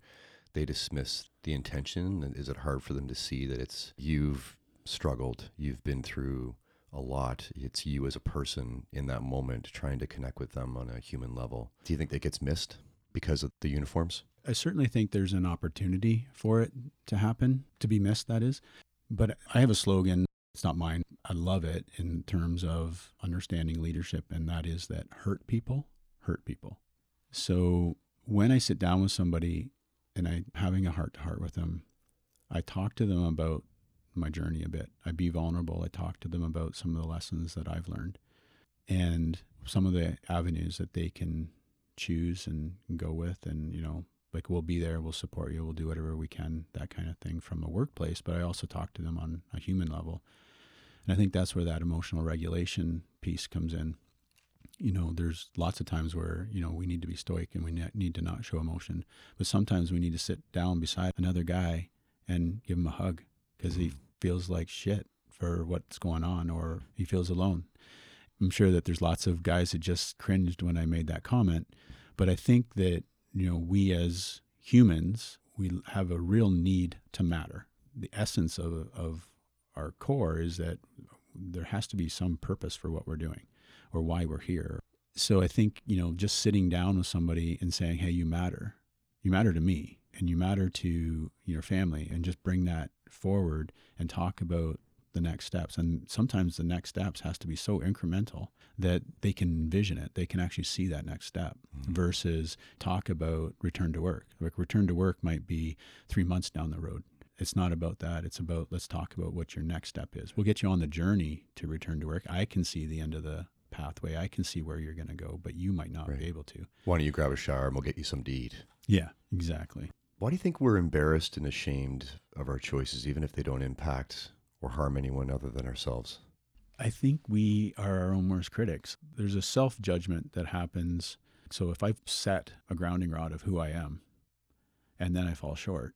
they dismiss the intention? Is it hard for them to see that it's you've struggled, you've been through a lot. It's you as a person in that moment trying to connect with them on a human level. Do you think that gets missed because of the uniforms? I certainly think there's an opportunity for it to happen, to be missed, that is. But I have a slogan. It's not mine. I love it in terms of understanding leadership, and that is that hurt people hurt people. So when I sit down with somebody and I'm having a heart to heart with them, I talk to them about my journey a bit. I be vulnerable. I talk to them about some of the lessons that I've learned and some of the avenues that they can choose and go with. And, you know, like we'll be there, we'll support you, we'll do whatever we can, that kind of thing from a workplace. But I also talk to them on a human level. And I think that's where that emotional regulation piece comes in. You know, there's lots of times where, you know, we need to be stoic and we need to not show emotion. But sometimes we need to sit down beside another guy and give him a hug because he mm. feels like shit for what's going on or he feels alone. I'm sure that there's lots of guys that just cringed when I made that comment, but I think that you know we as humans we have a real need to matter. The essence of of our core is that there has to be some purpose for what we're doing or why we're here. So I think, you know, just sitting down with somebody and saying, "Hey, you matter. You matter to me and you matter to your family and just bring that forward and talk about the next steps. And sometimes the next steps has to be so incremental that they can envision it. They can actually see that next step mm-hmm. versus talk about return to work. Like return to work might be three months down the road. It's not about that. It's about let's talk about what your next step is. We'll get you on the journey to return to work. I can see the end of the pathway. I can see where you're going to go, but you might not right. be able to. Why don't you grab a shower and we'll get you some to eat? Yeah, exactly. Why do you think we're embarrassed and ashamed of our choices, even if they don't impact or harm anyone other than ourselves? I think we are our own worst critics. There's a self judgment that happens. So if I've set a grounding rod of who I am and then I fall short,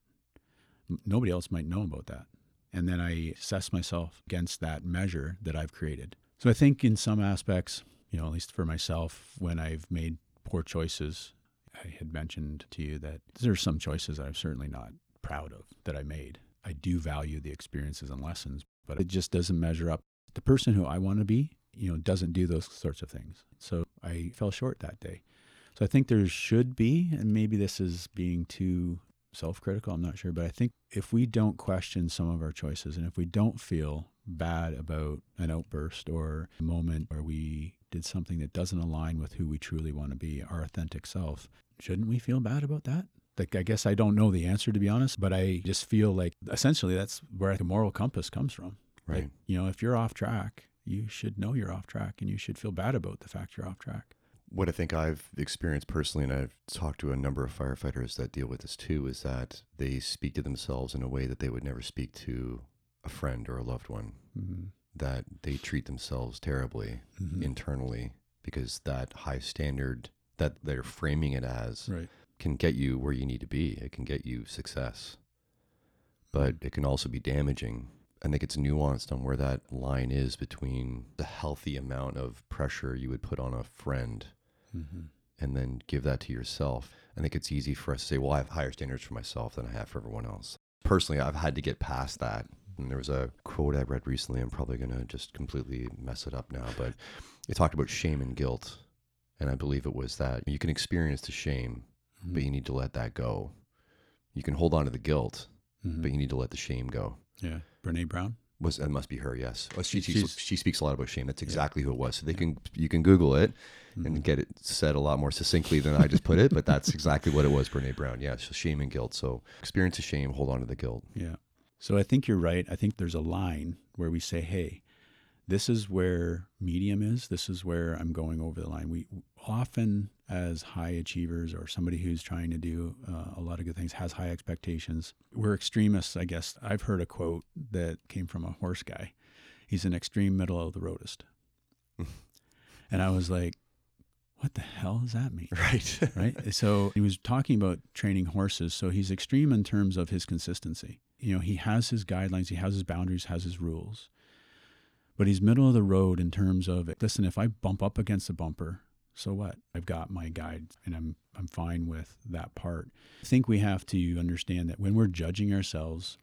nobody else might know about that. And then I assess myself against that measure that I've created. So I think in some aspects, you know, at least for myself, when I've made poor choices I had mentioned to you that there are some choices that I'm certainly not proud of that I made. I do value the experiences and lessons, but it just doesn't measure up. The person who I want to be, you know, doesn't do those sorts of things. So I fell short that day. So I think there should be, and maybe this is being too self critical, I'm not sure, but I think if we don't question some of our choices and if we don't feel bad about an outburst or a moment where we did something that doesn't align with who we truly want to be, our authentic self, shouldn't we feel bad about that? Like, I guess I don't know the answer to be honest, but I just feel like essentially that's where the moral compass comes from. Right. Like, you know, if you're off track, you should know you're off track and you should feel bad about the fact you're off track. What I think I've experienced personally, and I've talked to a number of firefighters that deal with this too, is that they speak to themselves in a way that they would never speak to a friend or a loved one. Mm-hmm. That they treat themselves terribly mm-hmm. internally because that high standard that they're framing it as right. Can get you where you need to be. It can get you success, but it can also be damaging. I think it's nuanced on where that line is between the healthy amount of pressure you would put on a friend mm-hmm. and then give that to yourself. I think it's easy for us to say, well, I have higher standards for myself than I have for everyone else. Personally, I've had to get past that. And there was a quote I read recently. I'm probably going to just completely mess it up now, but it talked about shame and guilt and I believe it was that you can experience the shame, mm-hmm. but you need to let that go. You can hold on to the guilt, mm-hmm. but you need to let the shame go. Yeah. Brene Brown? Was that must be her? Yes. Well, she, she, she speaks a lot about shame. That's exactly yeah. who it was. So they can you can Google it mm-hmm. and get it said a lot more succinctly than I just put it. But that's exactly what it was. Brene Brown. Yeah. So shame and guilt. So experience the shame. Hold on to the guilt. Yeah. So I think you're right. I think there's a line where we say, "Hey, this is where medium is. This is where I'm going over the line. We often, as high achievers or somebody who's trying to do uh, a lot of good things, has high expectations. We're extremists, I guess. I've heard a quote that came from a horse guy. He's an extreme middle of the roadist. and I was like, what the hell does that mean? Right. right. So he was talking about training horses. So he's extreme in terms of his consistency. You know, he has his guidelines, he has his boundaries, has his rules. But he's middle of the road in terms of listen, if I bump up against a bumper, so what? I've got my guide and I'm I'm fine with that part. I think we have to understand that when we're judging ourselves,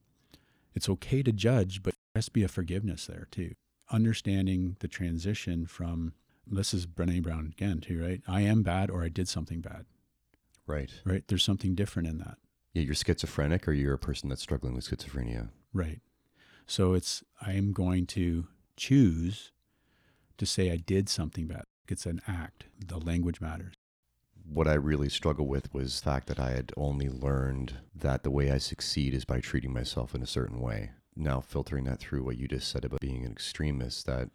it's okay to judge, but there has to be a forgiveness there too. Understanding the transition from this is Brene Brown again too, right? I am bad or I did something bad. Right. Right. There's something different in that. Yeah, you're schizophrenic or you're a person that's struggling with schizophrenia. Right. So it's I am going to choose to say I did something bad. It's an act. The language matters. What I really struggle with was the fact that I had only learned that the way I succeed is by treating myself in a certain way. Now filtering that through what you just said about being an extremist, that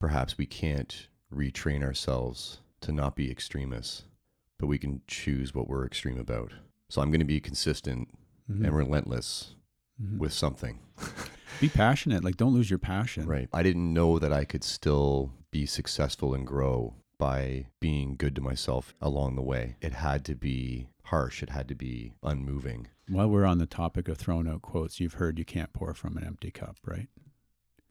perhaps we can't retrain ourselves to not be extremists, but we can choose what we're extreme about. So I'm going to be consistent mm-hmm. and relentless mm-hmm. with something. be passionate. Like, don't lose your passion. Right. I didn't know that I could still be successful and grow by being good to myself along the way. It had to be harsh, it had to be unmoving. While we're on the topic of throwing out quotes, you've heard you can't pour from an empty cup, right?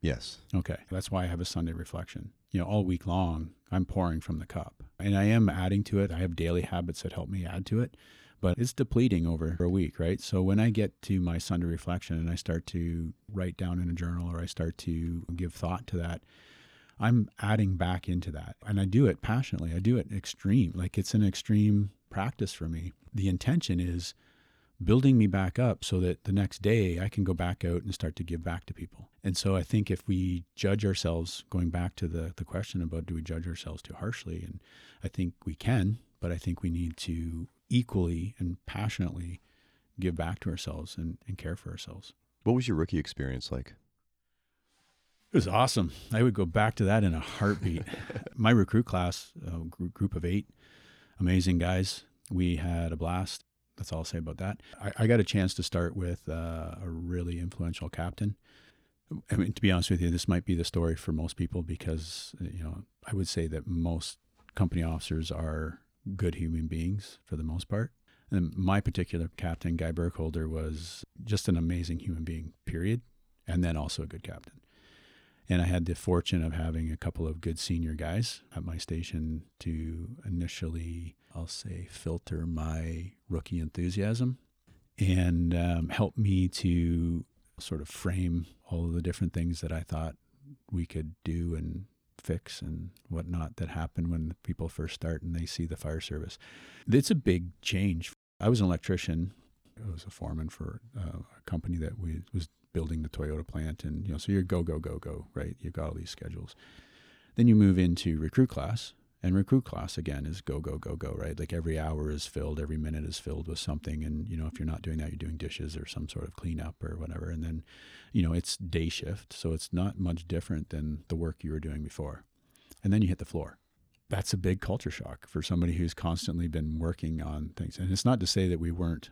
Yes. Okay. That's why I have a Sunday reflection. You know, all week long, I'm pouring from the cup and I am adding to it. I have daily habits that help me add to it, but it's depleting over a week, right? So when I get to my Sunday reflection and I start to write down in a journal or I start to give thought to that, I'm adding back into that. And I do it passionately. I do it extreme. Like it's an extreme practice for me. The intention is building me back up so that the next day I can go back out and start to give back to people. And so I think if we judge ourselves, going back to the, the question about do we judge ourselves too harshly? And I think we can, but I think we need to equally and passionately give back to ourselves and, and care for ourselves. What was your rookie experience like? It was awesome. I would go back to that in a heartbeat. My recruit class, a group of eight amazing guys, we had a blast that's all I'll say about that. I, I got a chance to start with uh, a really influential captain. I mean, to be honest with you, this might be the story for most people because you know I would say that most company officers are good human beings for the most part. And my particular captain, Guy Burkholder, was just an amazing human being. Period, and then also a good captain. And I had the fortune of having a couple of good senior guys at my station to initially, I'll say, filter my rookie enthusiasm and um, help me to sort of frame all of the different things that I thought we could do and fix and whatnot that happen when people first start and they see the fire service. It's a big change. I was an electrician. I was a foreman for uh, a company that we, was building the Toyota plant, and you know, so you're go go go go, right? You've got all these schedules. Then you move into recruit class, and recruit class again is go go go go, right? Like every hour is filled, every minute is filled with something, and you know, if you're not doing that, you're doing dishes or some sort of cleanup or whatever. And then, you know, it's day shift, so it's not much different than the work you were doing before. And then you hit the floor. That's a big culture shock for somebody who's constantly been working on things. And it's not to say that we weren't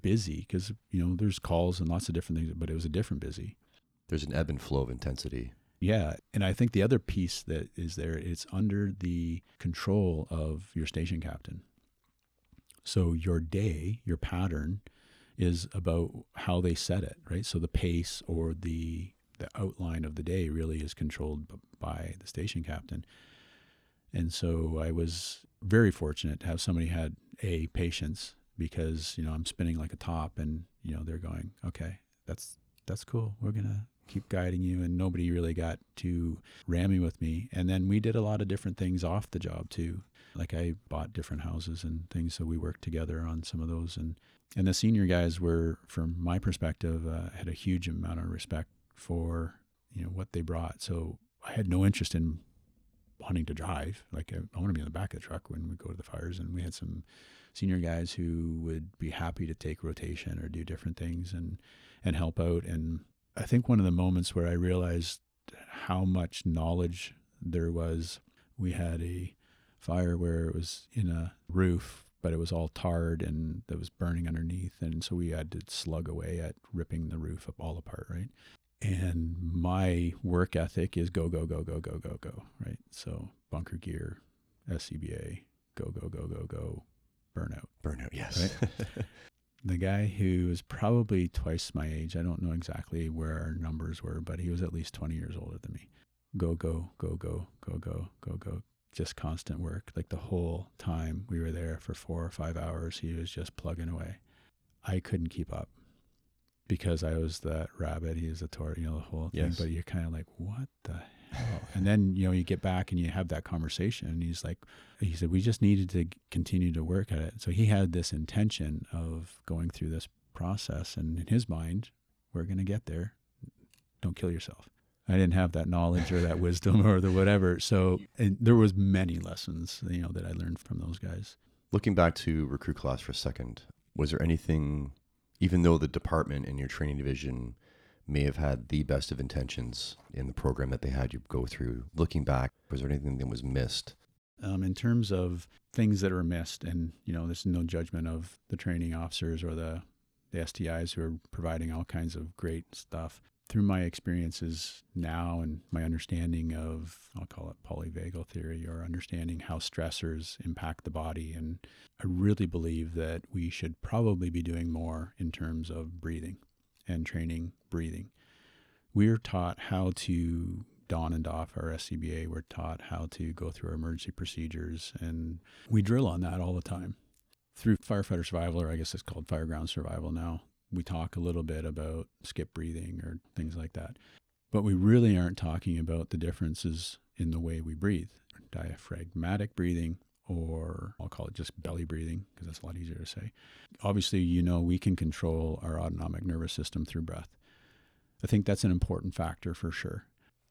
busy because you know there's calls and lots of different things, but it was a different busy. There's an ebb and flow of intensity. Yeah, and I think the other piece that is there, it's under the control of your station captain. So your day, your pattern, is about how they set it, right? So the pace or the the outline of the day really is controlled by the station captain. And so I was very fortunate to have somebody had a patience because you know I'm spinning like a top, and you know they're going, okay, that's that's cool. We're gonna keep guiding you, and nobody really got too rammy with me. And then we did a lot of different things off the job too. Like I bought different houses and things, so we worked together on some of those. And and the senior guys were, from my perspective, uh, had a huge amount of respect for you know what they brought. So I had no interest in wanting to drive. Like I, I want to be in the back of the truck when we go to the fires, and we had some senior guys who would be happy to take rotation or do different things and and help out. And I think one of the moments where I realized how much knowledge there was, we had a fire where it was in a roof, but it was all tarred and it was burning underneath. And so we had to slug away at ripping the roof up all apart, right? And my work ethic is go, go, go, go, go, go, go, right? So bunker gear, SCBA, go, go, go, go, go, burnout. Burnout, yes. Right? The guy who was probably twice my age, I don't know exactly where our numbers were, but he was at least 20 years older than me. Go, go, go, go, go, go, go, go. Just constant work. Like the whole time we were there for four or five hours, he was just plugging away. I couldn't keep up because I was that rabbit. He was the tour, you know, the whole thing. Yes. But you're kind of like, what the hell? Oh. and then, you know, you get back and you have that conversation. And he's like, he said, we just needed to continue to work at it. So he had this intention of going through this process. And in his mind, we're going to get there. Don't kill yourself. I didn't have that knowledge or that wisdom or the whatever. So there was many lessons, you know, that I learned from those guys. Looking back to recruit class for a second, was there anything, even though the department and your training division may have had the best of intentions in the program that they had you go through, looking back, was there anything that was missed? Um, in terms of things that are missed, and you know, there's no judgment of the training officers or the the STIs who are providing all kinds of great stuff through my experiences now and my understanding of, I'll call it polyvagal theory or understanding how stressors impact the body. And I really believe that we should probably be doing more in terms of breathing and training breathing. We're taught how to don and doff our SCBA. We're taught how to go through our emergency procedures, and we drill on that all the time. Through firefighter survival, or I guess it's called fireground survival now, we talk a little bit about skip breathing or things like that. But we really aren't talking about the differences in the way we breathe diaphragmatic breathing, or I'll call it just belly breathing because that's a lot easier to say. Obviously, you know, we can control our autonomic nervous system through breath. I think that's an important factor for sure.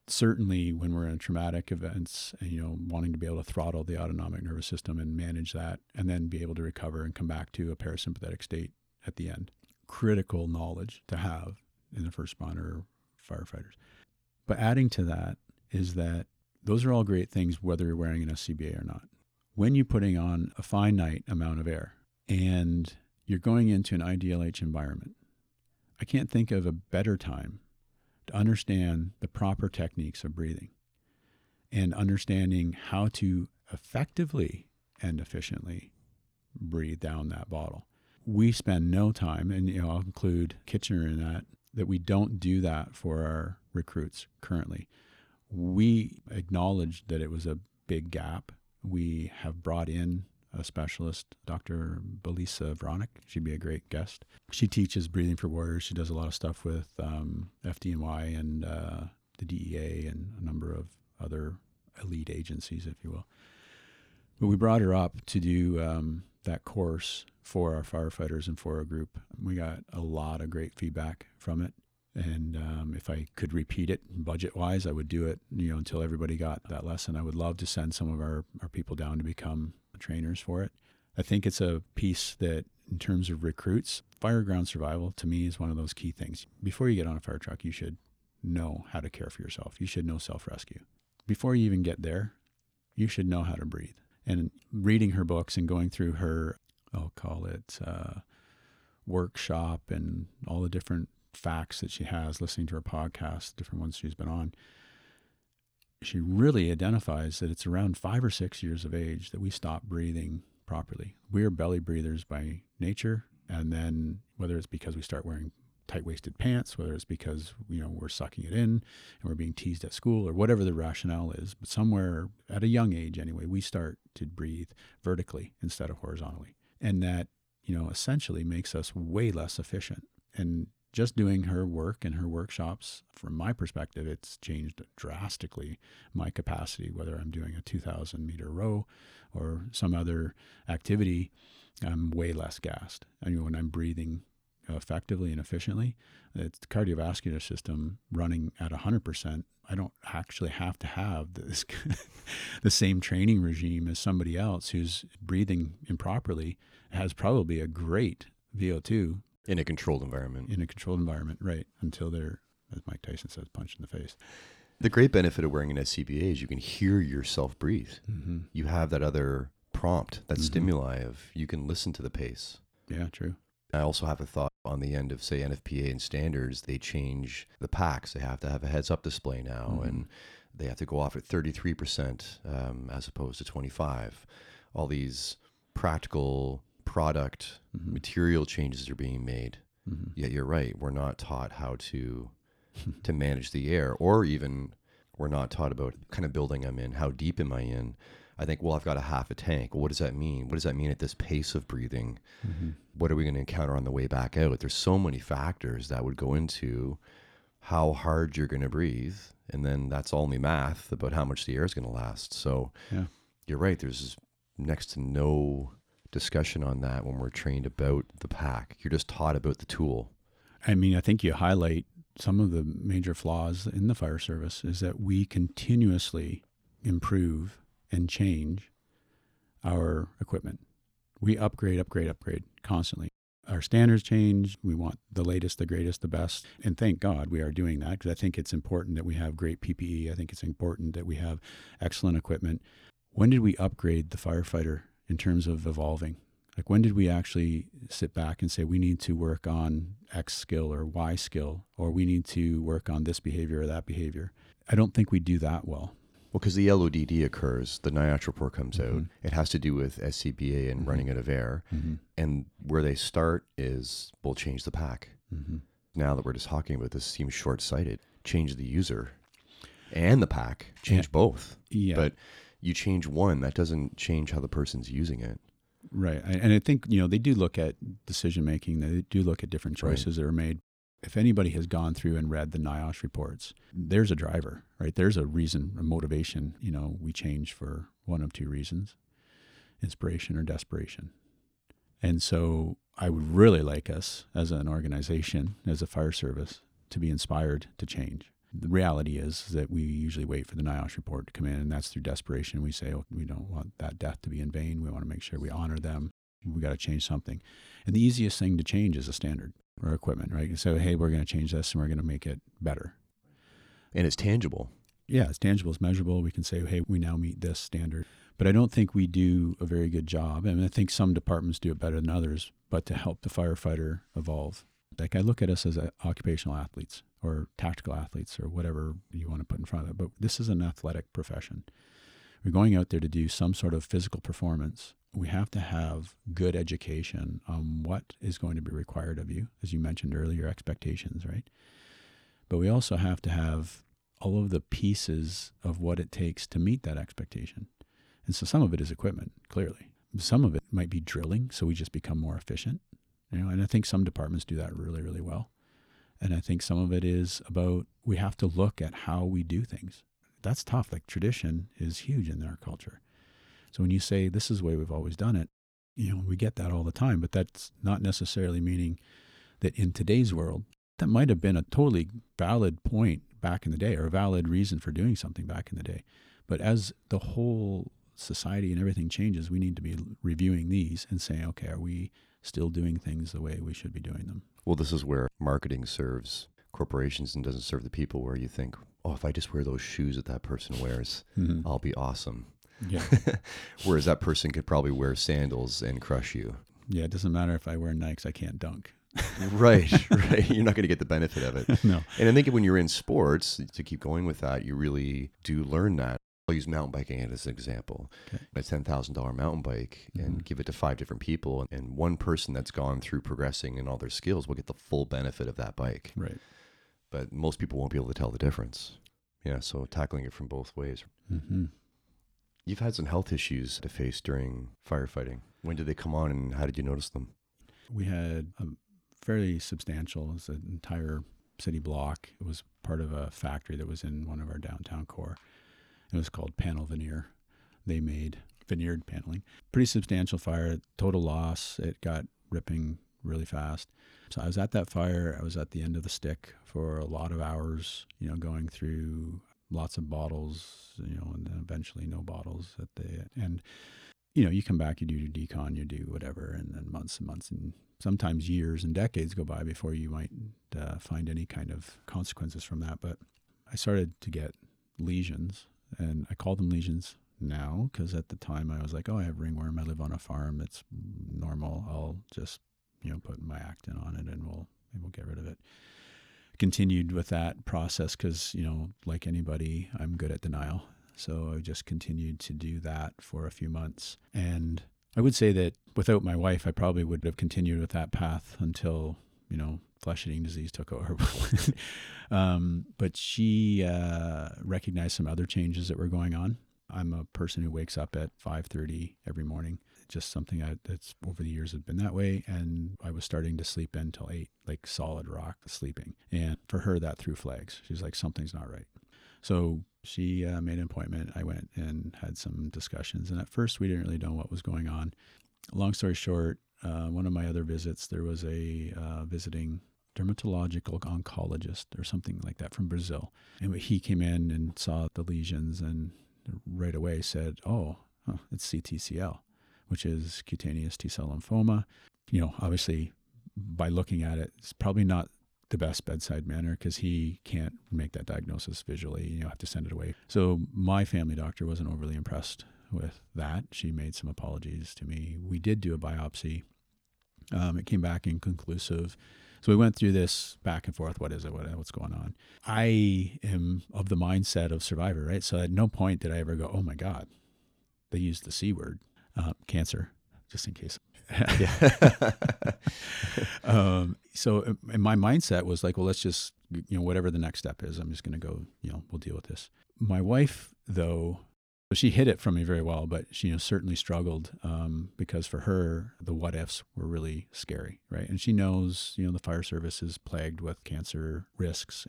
Certainly, when we're in traumatic events and, you know, wanting to be able to throttle the autonomic nervous system and manage that and then be able to recover and come back to a parasympathetic state at the end critical knowledge to have in the first responder firefighters. But adding to that is that those are all great things, whether you're wearing an SCBA or not. When you're putting on a finite amount of air and you're going into an IDLH environment, I can't think of a better time to understand the proper techniques of breathing and understanding how to effectively and efficiently breathe down that bottle we spend no time, and you know, I'll include Kitchener in that, that we don't do that for our recruits currently. We acknowledged that it was a big gap. We have brought in a specialist, Dr. Belisa Vranich. She'd be a great guest. She teaches Breathing for Warriors. She does a lot of stuff with um, FDNY and uh, the DEA and a number of other elite agencies, if you will. But we brought her up to do um, that course for our firefighters and for our group. We got a lot of great feedback from it. And um, if I could repeat it budget wise, I would do it, you know, until everybody got that lesson. I would love to send some of our, our people down to become trainers for it. I think it's a piece that, in terms of recruits, fireground survival to me is one of those key things. Before you get on a fire truck, you should know how to care for yourself. You should know self rescue. Before you even get there, you should know how to breathe. And reading her books and going through her I'll call it uh, workshop and all the different facts that she has, listening to her podcast, different ones she's been on. She really identifies that it's around five or six years of age that we stop breathing properly. We are belly breathers by nature, and then whether it's because we start wearing tight-waisted pants, whether it's because you know we're sucking it in and we're being teased at school or whatever the rationale is, but somewhere at a young age anyway, we start to breathe vertically instead of horizontally and that you know essentially makes us way less efficient and just doing her work and her workshops from my perspective it's changed drastically my capacity whether i'm doing a 2000 meter row or some other activity i'm way less gassed. I mean, when i'm breathing effectively and efficiently it's the cardiovascular system running at 100% I don't actually have to have this the same training regime as somebody else who's breathing improperly has probably a great VO2 in a controlled environment. In a controlled environment, right? Until they're, as Mike Tyson says, punched in the face. The great benefit of wearing an SCBA is you can hear yourself breathe. Mm-hmm. You have that other prompt, that mm-hmm. stimuli of you can listen to the pace. Yeah, true. I also have a thought on the end of say NFPA and standards, they change the packs. They have to have a heads up display now mm-hmm. and they have to go off at 33% um, as opposed to 25. All these practical product Mhm. material changes are being made. Mhm. Yet you're right. We're not taught how to to manage the air, or even we're not taught about kind of building them in. How deep am I in? I think, well, I've got a half a tank. What does that mean? What does that mean at this pace of breathing? Mhm. What are we going to encounter on the way back out? There's so many factors that would go into how hard you're going to breathe, and then that's only math about how much the air is going to last. So Yeah. you're right. There's next to no discussion on that when we're trained about the pack. You're just taught about the tool. I mean, I think you highlight some of the major flaws in the fire service is that we continuously improve and change our equipment. We upgrade, upgrade, upgrade constantly. Our standards change. We want the latest, the greatest, the best. And thank God we are doing that because I think it's important that we have great PPE. I think it's important that we have excellent equipment. When did we upgrade the firefighter in terms of evolving? Like when did we actually sit back and say we need to work on X skill or Y skill, or we need to work on this behavior or that behavior? I don't think we do that well. Well, because the LODD occurs, the NIOSH report comes out. Mhm. It has to do with SCBA and Mhm. running out of air. Mm-hmm. And where they start is we'll change the pack. Mm-hmm. Now that we're just talking about this, seems short sighted. Change the user and the pack. Change Yeah. both. Yeah, But you change one, that doesn't change how the person's using it. right. And I think you know they do look at decision making. They do look at different Right. choices that are made. If anybody has gone through and read the NIOSH reports, there's a driver, right? There's a reason, a motivation. You know, we change for one of two reasons: inspiration or desperation. And so, I would really like us as an organization, as a fire service, to be inspired to change. The reality is that we usually wait for the NIOSH report to come in, and that's through desperation. We say, oh, we don't want that death to be in vain. We want to make sure we honor them. We got to change something. And the easiest thing to change is a standard or equipment, right? So, hey, we're going to change this and we're going to make it better. And it's tangible. Yeah, it's tangible, it's measurable. We can say, hey, we now meet this standard. But I don't think we do a very good job. I mean, I think some departments do it better than others, but to help the firefighter evolve. Like I look at us as uh, occupational athletes or tactical athletes or whatever you want to put in front of it. But this is an athletic profession. We're going out there to do some sort of physical performance. We have to have good education on what is going to be required of you, as you mentioned earlier, expectations, right? But we also have to have all of the pieces of what it takes to meet that expectation. And so some of it is equipment, clearly. Some of it might be drilling, so we just become more efficient. You know, and I think some departments do that really, really well. And I think some of it is about we have to look at how we do things. That's tough. Like tradition is huge in our culture. So when you say this is the way we've always done it, you know, we get that all the time, but that's not necessarily meaning that in today's world, that might have been a totally valid point back in the day or a valid reason for doing something back in the day. But as the whole society and everything changes, we need to be reviewing these and saying, okay, are we still doing things the way we should be doing them? Well, this is where marketing serves corporations and doesn't serve the people, where you think, oh, if I just wear those shoes that that person wears, Mm-hmm. I'll be awesome. Yeah. Whereas that person could probably wear sandals and crush you. Yeah. It doesn't matter if I wear Nikes, I can't dunk. right, right. You're not going to get the benefit of it. no. And I think when you're in sports, to keep going with that, you really do learn that. I'll use mountain biking as an example. Okay. A ten thousand dollar mountain bike and Mhm. give it to five different people, and one person that's gone through progressing in all their skills will get the full benefit of that bike. Right. But most people won't be able to tell the difference. Yeah, so tackling it from both ways. Mm-hmm. You've had some health issues to face during firefighting. When did they come on, and how did you notice them? We had a fairly substantial, it was an entire city block. It was part of a factory that was in one of our downtown core. It was called Panel Veneer. They made veneered paneling. Pretty substantial fire, total loss. It got ripping really fast. So I was at that fire. I was at the end of the stick for a lot of hours, you know, going through lots of bottles, you know, and then eventually no bottles at the end. You know, you come back, you do your decon, you do whatever, and then months and months and sometimes years and decades go by before you might uh, find any kind of consequences from that. But I started to get lesions, and I call them lesions now because at the time I was like, oh, I have ringworm. I live on a farm. It's normal. I'll just you know put my Actin on it, and we'll maybe we'll get rid of it. continued with that process because, you know, like anybody, I'm good at denial. So I just continued to do that for a few months. And I would say that without my wife, I probably would have continued with that path until, you know, flesh eating disease took over. um, but she uh, recognized some other changes that were going on. I'm a person who wakes up at 5:30 every morning. Just something I, that's over the years has been that way, and I was starting to sleep in till eight, like solid rock sleeping. And for her, that threw flags. She's like, something's not right. So she uh, made an appointment. I went and had some discussions, and at first we didn't really know what was going on. Long story short, uh, one of my other visits, there was a uh, visiting dermatological oncologist or something like that from Brazil. And he came in and saw the lesions and right away said, oh, huh, it's CTCL, which is cutaneous T cell lymphoma. You know, obviously, by looking at it, it's probably not the best bedside manner because he can't make that diagnosis visually. You know, have to send it away. So my family doctor wasn't overly impressed with that. She made some apologies to me. We did do a biopsy. Um, it came back inconclusive. So we went through this back and forth. What is it? What, what's going on? I am of the mindset of survivor, right? So at no point did I ever go, oh my God, they used the C word, uh, cancer, just in case. um, so my mindset was like, well, let's just, you know, whatever the next step is, I'm just going to go, you know, we'll deal with this. My wife, though, she hit it from me very well, but she you know, certainly struggled um, because for her, the what ifs were really scary, right? And she knows, you know, the fire service is plagued with cancer risks.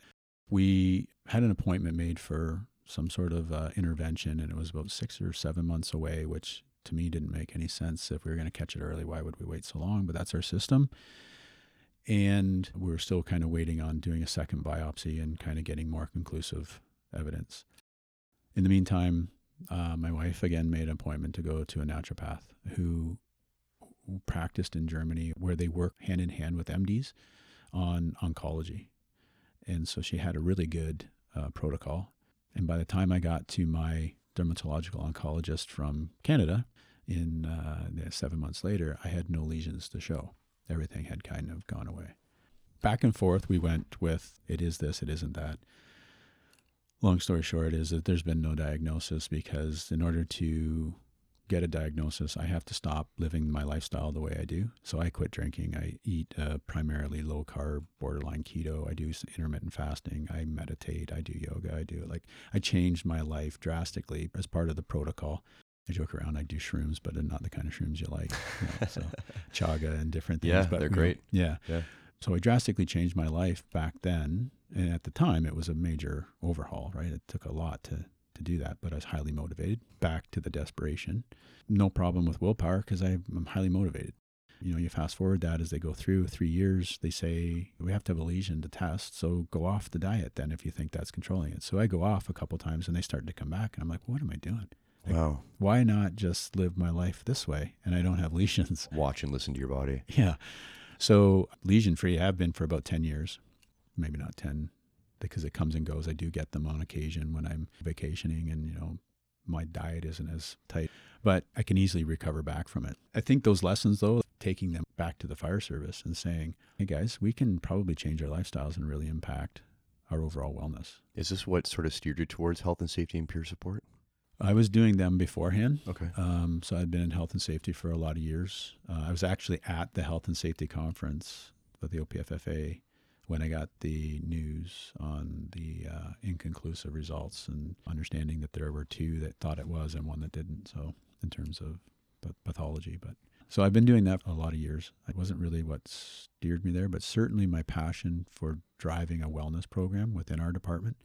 We had an appointment made for some sort of uh, intervention, and it was about six or seven months away, which to me didn't make any sense. If we were going to catch it early, why would we wait so long? But that's our system. And we're still kind of waiting on doing a second biopsy and kind of getting more conclusive evidence. In the meantime, uh, my wife again made an appointment to go to a naturopath who practiced in Germany, where they work hand in hand with MDs on oncology. And so she had a really good uh, protocol. And by the time I got to my dermatological oncologist from Canada, in uh, seven months later, I had no lesions to show. Everything had kind of gone away. Back and forth, we went with it is this, it isn't that long story short is that there's been no diagnosis because in order to get a diagnosis, I have to stop living my lifestyle the way I do. So I quit drinking. I eat uh, primarily low carb, borderline keto. I do intermittent fasting. I meditate. I do yoga. I do like I changed my life drastically as part of the protocol. I joke around. I do shrooms, but not the kind of shrooms you like. You know, so chaga and different things. Yeah, but, they're great. Know, yeah. Yeah. So I drastically changed my life back then. And at the time, it was a major overhaul, right? It took a lot to, to do that, but I was highly motivated. Back to the desperation. No problem with willpower because I'm highly motivated. You know, you fast forward that as they go through three years, they say, we have to have a lesion to test. So go off the diet then if you think that's controlling it. So I go off a couple times and they start to come back. And I'm like, what am I doing? Like, wow. Why not just live my life this way and I don't have lesions? Watch and listen to your body. Yeah. So lesion free, I have been for about 10 years, maybe not 10 because it comes and goes. I do get them on occasion when I'm vacationing and, you know, my diet isn't as tight, but I can easily recover back from it. I think those lessons, though, taking them back to the fire service and saying, hey guys, we can probably change our lifestyles and really impact our overall wellness. Is this what sort of steered you towards health and safety and peer support? I was doing them beforehand. Okay. Um, so I'd been in health and safety for a lot of years. Uh, I was actually at the health and safety conference with the OPFFA when I got the news on the uh, inconclusive results and understanding that there were two that thought it was and one that didn't. So in terms of pathology, but so I've been doing that for a lot of years. It wasn't really what steered me there, but certainly my passion for driving a wellness program within our department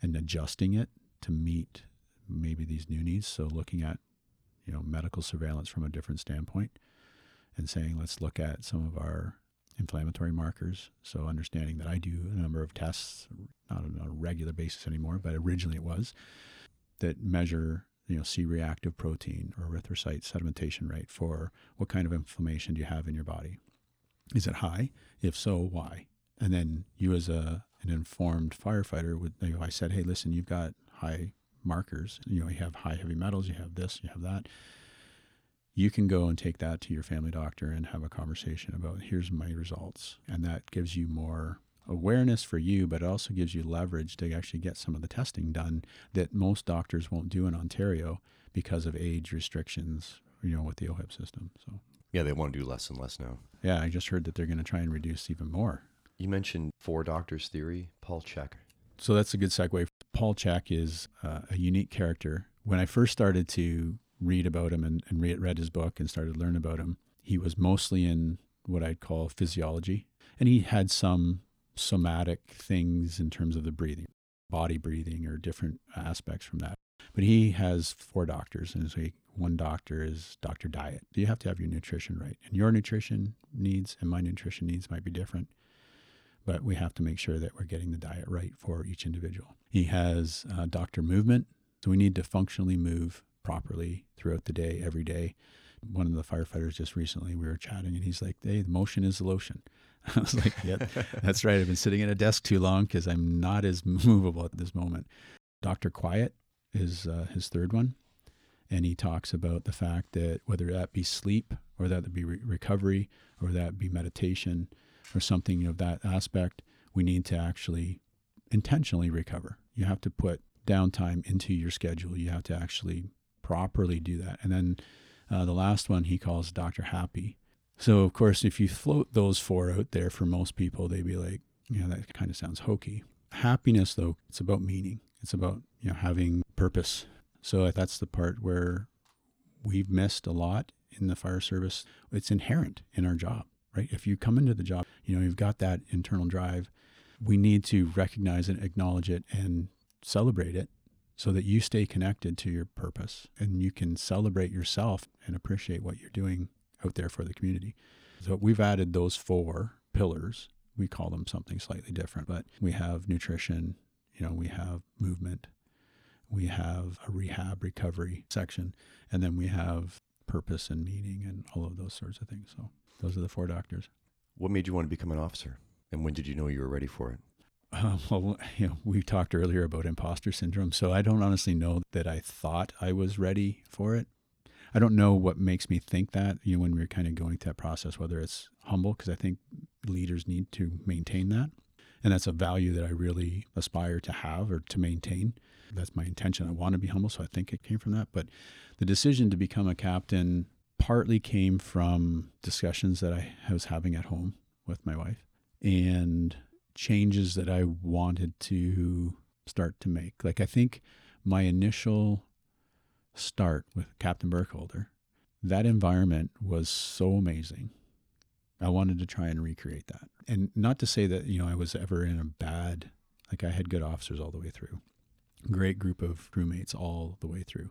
and adjusting it to meet maybe these new needs. So looking at, you know, medical surveillance from a different standpoint and saying, let's look at some of our inflammatory markers. So understanding that I do a number of tests, not on a regular basis anymore, but originally it was, that measure, you know, C-reactive protein or erythrocyte sedimentation rate for what kind of inflammation do you have in your body. Is it high? If so, why? And then you as a an informed firefighter would, if I said, hey, listen, you've got high markers. You know, you have high heavy metals, you have this, you have that. You can go and take that to your family doctor and have a conversation about here's my results. And that gives you more awareness for you, but it also gives you leverage to actually get some of the testing done that most doctors won't do in Ontario because of age restrictions, you know, with the OHIP system. So, Yeah, they want to do less and less now. yeah, I just heard that they're going to try and reduce even more. You mentioned four doctors theory, Paul Chek. So that's a good segue. Paul Chek is uh, a unique character. When I first started to read about him and, and read, read his book and started to learn about him, he was mostly in what I'd call physiology. And he had some somatic things in terms of the breathing, body breathing, or different aspects from that. But he has four doctors, and so he, one doctor is Dr. Diet. You have to have your nutrition right. And your nutrition needs and my nutrition needs might be different but we have to make sure that we're getting the diet right for each individual. He has uh, doctor movement, so we need to functionally move properly throughout the day, every day. One of the firefighters just recently, we were chatting, and he's like, "Hey, the motion is the lotion." I was like, "Yeah, that's right. I've been sitting at a desk too long because I'm not as movable at this moment." Doctor Quiet is uh, his third one, and he talks about the fact that whether that be sleep or that be re- recovery or that be meditation or something of that aspect, we need to actually intentionally recover. You have to put downtime into your schedule. You have to actually properly do that. And then uh, the last one he calls Dr. Happy. So, of course, if you float those four out there for most people, they'd be like, know, that kind of sounds hokey. Happiness, though, it's about meaning. It's about, you know, having purpose. So that's the part where we've missed a lot in the fire service. It's inherent in our job right? If you come into the job, you know, you've got that internal drive. We need to recognize and acknowledge it and celebrate it so that you stay connected to your purpose and you can celebrate yourself and appreciate what you're doing out there for the community. So we've added those four pillars. We call them something slightly different, but we have nutrition, you know, we have movement, we have a rehab recovery section, and then we have purpose and meaning and all of those sorts of things. So those are the four doctors. What made you want to become an officer? And when did you know you were ready for it? Uh, well, you know, we talked earlier about imposter syndrome, so I don't honestly know that I thought I was ready for it. I don't know what makes me think that. You know, when we're kind of going through that process, whether it's humble, because I think leaders need to maintain that, and that's a value that I really aspire to have or to maintain. That's my intention. I want to be humble, so I think it came from that. But the decision to become a captain partly came from discussions that I was having at home with my wife and changes that I wanted to start to make. Like, I think my initial start with Captain Burkholder, that environment was so amazing. I wanted to try and recreate that. And not to say that, you know, I was ever in a bad, like, I had good officers all the way through, great group of crewmates all the way through.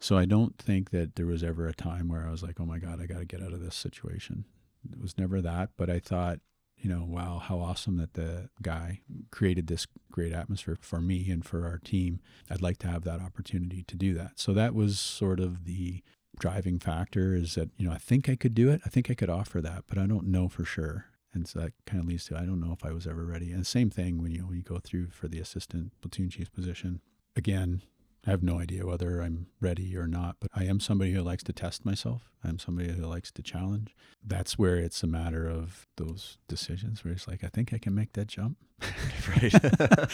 So I don't think that there was ever a time where I was like, oh my God, I got to get out of this situation. It was never that. But I thought, you know, wow, how awesome that the guy created this great atmosphere for me and for our team. I'd like to have that opportunity to do that. So that was sort of the driving factor is that, you know, I think I could do it. I think I could offer that, but I don't know for sure. And so that kind of leads to I don't know if I was ever ready. And same thing when you when you go through for the assistant platoon chief position. Again, I have no idea whether I'm ready or not, but I am somebody who likes to test myself. I'm somebody who likes to challenge. That's where it's a matter of those decisions where it's like, I think I can make that jump. right. but,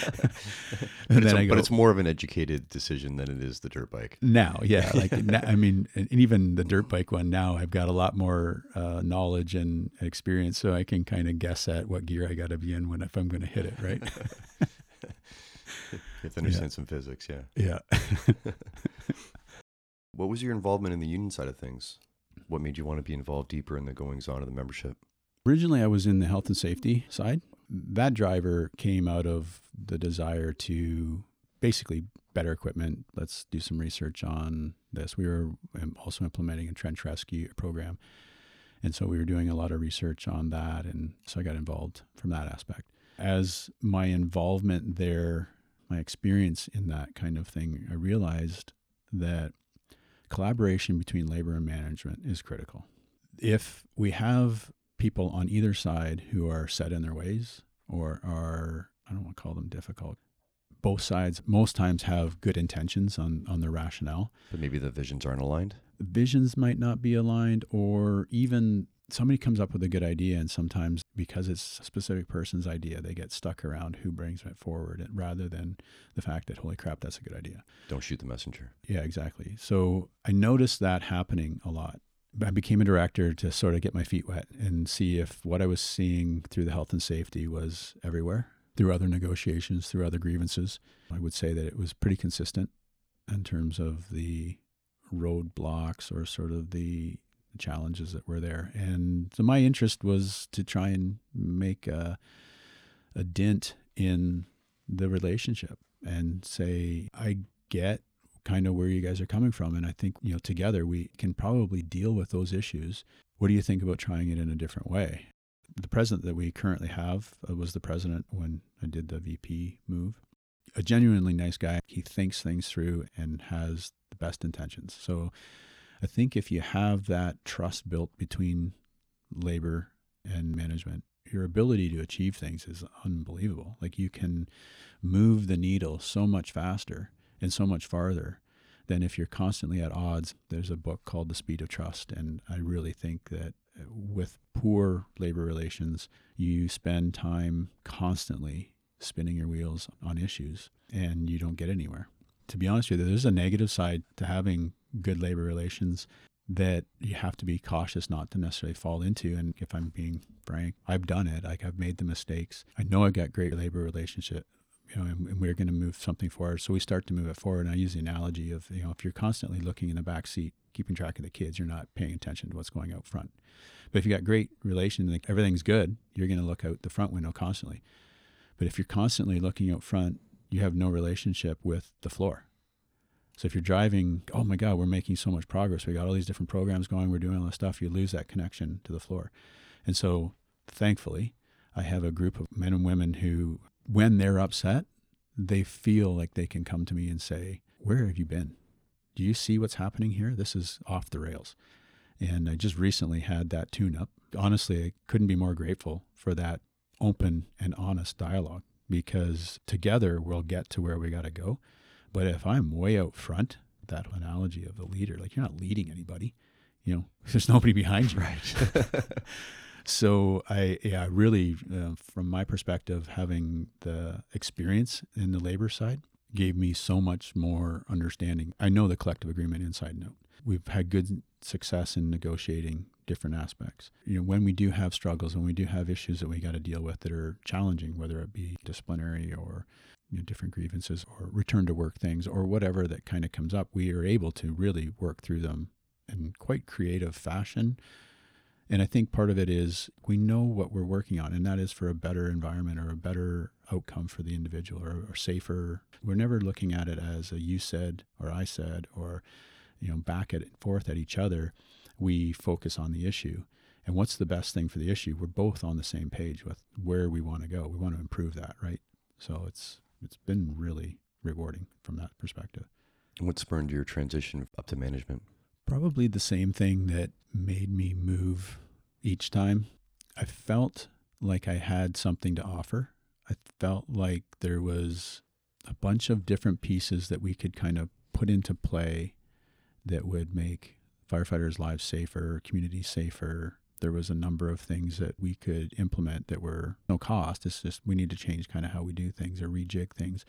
it's a, go, but, it's more of an educated decision than it is the dirt bike. Now, yeah. Like, now, I mean, and even the dirt bike one now, I've got a lot more uh, knowledge and experience, so I can kind of guess at what gear I got to be in when if I'm going to hit it, right? Have to understand yeah. some physics, yeah. Yeah. what was your involvement in the union side of things? What made you want to be involved deeper in the goings on of the membership? Originally, I was in the health and safety side. That driver came out of the desire to basically better equipment. Let's do some research on this. We were um, also implementing a trench rescue program. And so we were doing a lot of research on that. And so I got involved from that aspect. As my involvement there my experience in that kind of thing, I realized that collaboration between labor and management is critical. If we have people on either side who are set in their ways or are, I don't want to call them difficult, both sides most times have good intentions on, on their rationale. But maybe the visions aren't aligned? Visions might not be aligned, or even somebody comes up with a good idea and sometimes because it's a specific person's idea they get stuck around who brings it forward rather than the fact that holy crap that's a good idea. Don't shoot the messenger. Yeah exactly. So i noticed that happening a lot. I became a director to sort of get my feet wet and see if what i was seeing through the health and safety was everywhere through other negotiations through other grievances. I would say that it was pretty consistent in terms of the roadblocks or sort of the challenges that were there. And so my interest was to try and make a, a dent in the relationship and say, I get kind of where you guys are coming from. And I think, you know, together we can probably deal with those issues. What do you think about trying it in a different way? The president that we currently have uh, was the president when I did the VP move. A genuinely nice guy. He thinks things through and has the best intentions. So I think if you have that trust built between labor and management, your ability to achieve things is unbelievable. Like you can move the needle so much faster and so much farther than if you're constantly at odds. There's a book called The Speed of Trust, and I really think that uh, with poor labor relations, you spend time constantly spinning your wheels on issues and you don't get anywhere. To be honest with you, there's a negative side to having good labor relations that you have to be cautious not to necessarily fall into. And if I'm being frank, I've done it. Like I've made the mistakes. I know I've got great labor relationship, you know, and, and we're going to move something forward. So we start to move it forward. And I use the analogy of, you know, if you're constantly looking in the back seat, keeping track of the kids, you're not paying attention to what's going out front. But if you got great relation, like everything's good, you're going to look out the front window constantly. But if you're constantly looking out front, you have no relationship with the floor so if you're driving, oh my God, we're making so much progress. We got all these different programs going. We're doing all this stuff. You lose that connection to the floor. And so thankfully, I have a group of men and women who, when they're upset, they feel like they can come to me and say, Where have you been? Do you see what's happening here? This is off the rails. And I just recently had that tune up. Honestly, I couldn't be more grateful for that open and honest dialogue because together we'll get to where we got to go. But if I'm way out front, that analogy of the leader, like you're not leading anybody, you know, there's nobody behind you. Right. so I, yeah, really, uh, from my perspective, having the experience in the labor side gave me so much more understanding. I know the collective agreement inside and out. We've had good success in negotiating different aspects. You know, when we do have struggles, when we do have issues that we got to deal with that are challenging, whether it be disciplinary or you know, different grievances or return to work things or whatever that kind of comes up, we are able to really work through them in quite creative fashion. And I think part of it is we know what we're working on, and that is for a better environment or a better outcome for the individual or, or safer. We're never looking at it as a you said or I said or you know back and forth at each other. We focus on the issue and what's the best thing for the issue. We're both on the same page with where we want to go. We want to improve that, right? So it's it's been really rewarding from that perspective. What spurred your transition up to management? Probably the same thing that made me move each time. I felt like I had something to offer. I felt like there was a bunch of different pieces that we could kind of put into play that would make firefighters' lives safer, communities safer, there was a number of things that we could implement that were no cost. It's just we need to change kind of how we do things or rejig things.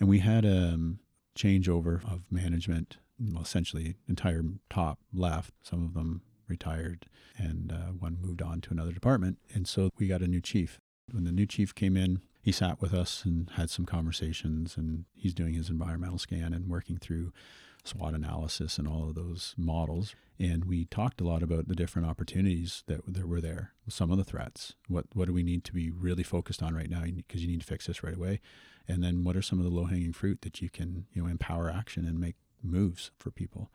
And we had a um, changeover of management. Well, essentially, entire top left. Some of them retired, and uh, one moved on to another department. And so we got a new chief. When the new chief came in, he sat with us and had some conversations. And he's doing his environmental scan and working through SWOT analysis and all of those models. And we talked a lot about the different opportunities that, that were there, some of the threats. What, what do we need to be really focused on right now? Because you need to fix this right away. And then what are some of the low hanging fruit that you can, you know, empower action and make moves for people?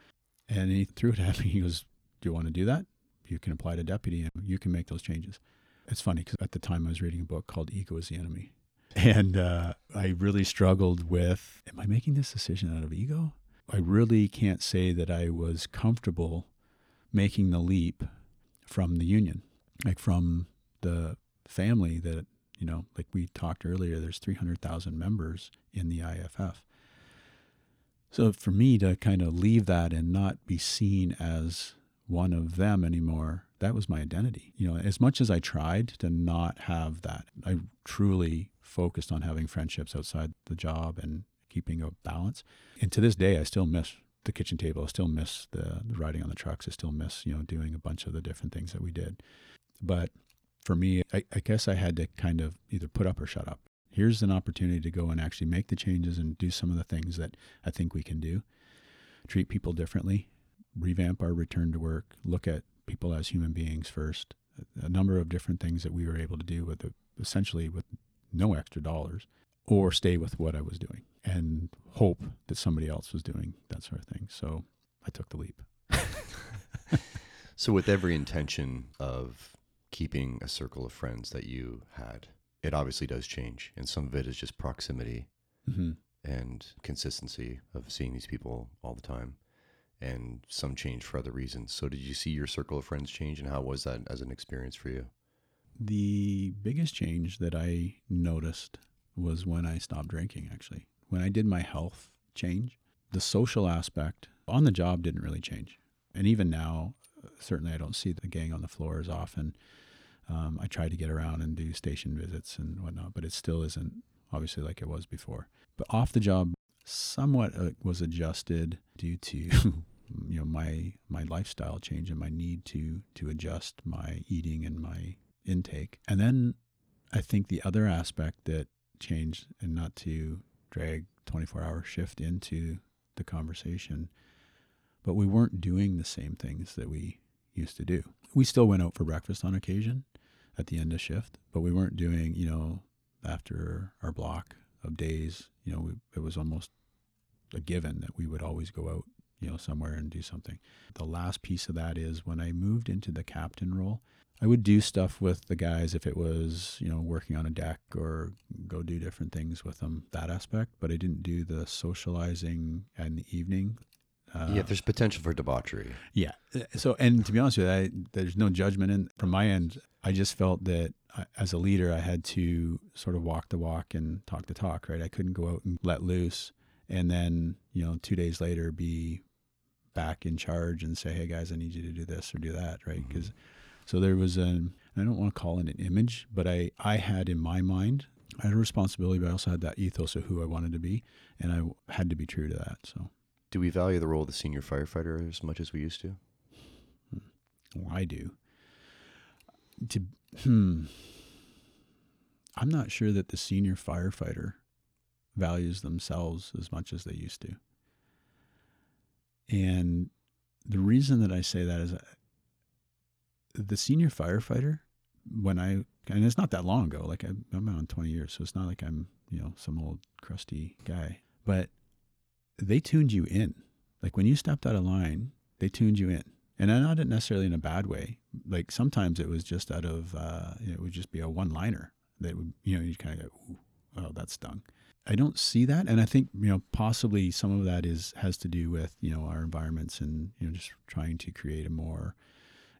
And he threw it at me. He goes, Do you want to do that? You can apply to deputy and you can make those changes. It's funny because at the time I was reading a book called Ego is the Enemy. And uh, I really struggled with Am I making this decision out of ego? I really can't say that I was comfortable making the leap from the union, like from the family that, you know, like we talked earlier, there's 300,000 members in the IFF. So for me to kind of leave that and not be seen as one of them anymore, that was my identity. You know, as much as I tried to not have that, I truly focused on having friendships outside the job and keeping a balance. And to this day, I still miss the kitchen table. I still miss the, the riding on the trucks. I still miss, you know, doing a bunch of the different things that we did. But for me, I, I guess I had to kind of either put up or shut up. Here's an opportunity to go and actually make the changes and do some of the things that I think we can do. Treat people differently, revamp our return to work, look at people as human beings first. A number of different things that we were able to do with essentially with no extra dollars, or stay with what I was doing and hope that somebody else was doing that sort of thing. So I took the leap. so, with every intention of keeping a circle of friends that you had, it obviously does change. And some of it is just proximity mm-hmm. and consistency of seeing these people all the time. And some change for other reasons. So, did you see your circle of friends change, and how was that as an experience for you? The biggest change that I noticed was when I stopped drinking, actually. When I did my health change, the social aspect on the job didn't really change. And even now, certainly I don't see the gang on the floor as often. Um, I try to get around and do station visits and whatnot, but it still isn't obviously like it was before. But off the job, somewhat uh, was adjusted due to you know my my lifestyle change and my need to to adjust my eating and my intake. And then I think the other aspect that changed, and not to drag 24 hour shift into the conversation, but we weren't doing the same things that we used to do. We still went out for breakfast on occasion at the end of shift, but we weren't doing, you know, after our block of days, you know, we, it was almost a given that we would always go out, you know, somewhere and do something. The last piece of that is when I moved into the captain role, I would do stuff with the guys if it was, you know, working on a deck or go do different things with them, that aspect. But I didn't do the socializing in the evening. Uh, yeah, there's potential for debauchery. Yeah. So, and to be honest with you, I, there's no judgment. And from my end, I just felt that I, as a leader, I had to sort of walk the walk and talk the talk, right? I couldn't go out and let loose and then, you know, two days later be back in charge and say, hey guys, I need you to do this or do that, right? Because mm-hmm so there was an, I don't want to call it an image, but I, I had in my mind, I had a responsibility, but I also had that ethos of who I wanted to be. And I had to be true to that. So, do we value the role of the senior firefighter as much as we used to? Well, I do. To, hmm, I'm not sure that the senior firefighter values themselves as much as they used to. And the reason that I say that is the senior firefighter, when I and it's not that long ago, like I, I'm on 20 years, so it's not like I'm you know some old crusty guy, but they tuned you in. Like when you stepped out of line, they tuned you in, and I not necessarily in a bad way. Like sometimes it was just out of uh, it would just be a one liner that would you know you kind of go, oh that stung. I don't see that, and I think you know possibly some of that is has to do with you know our environments and you know just trying to create a more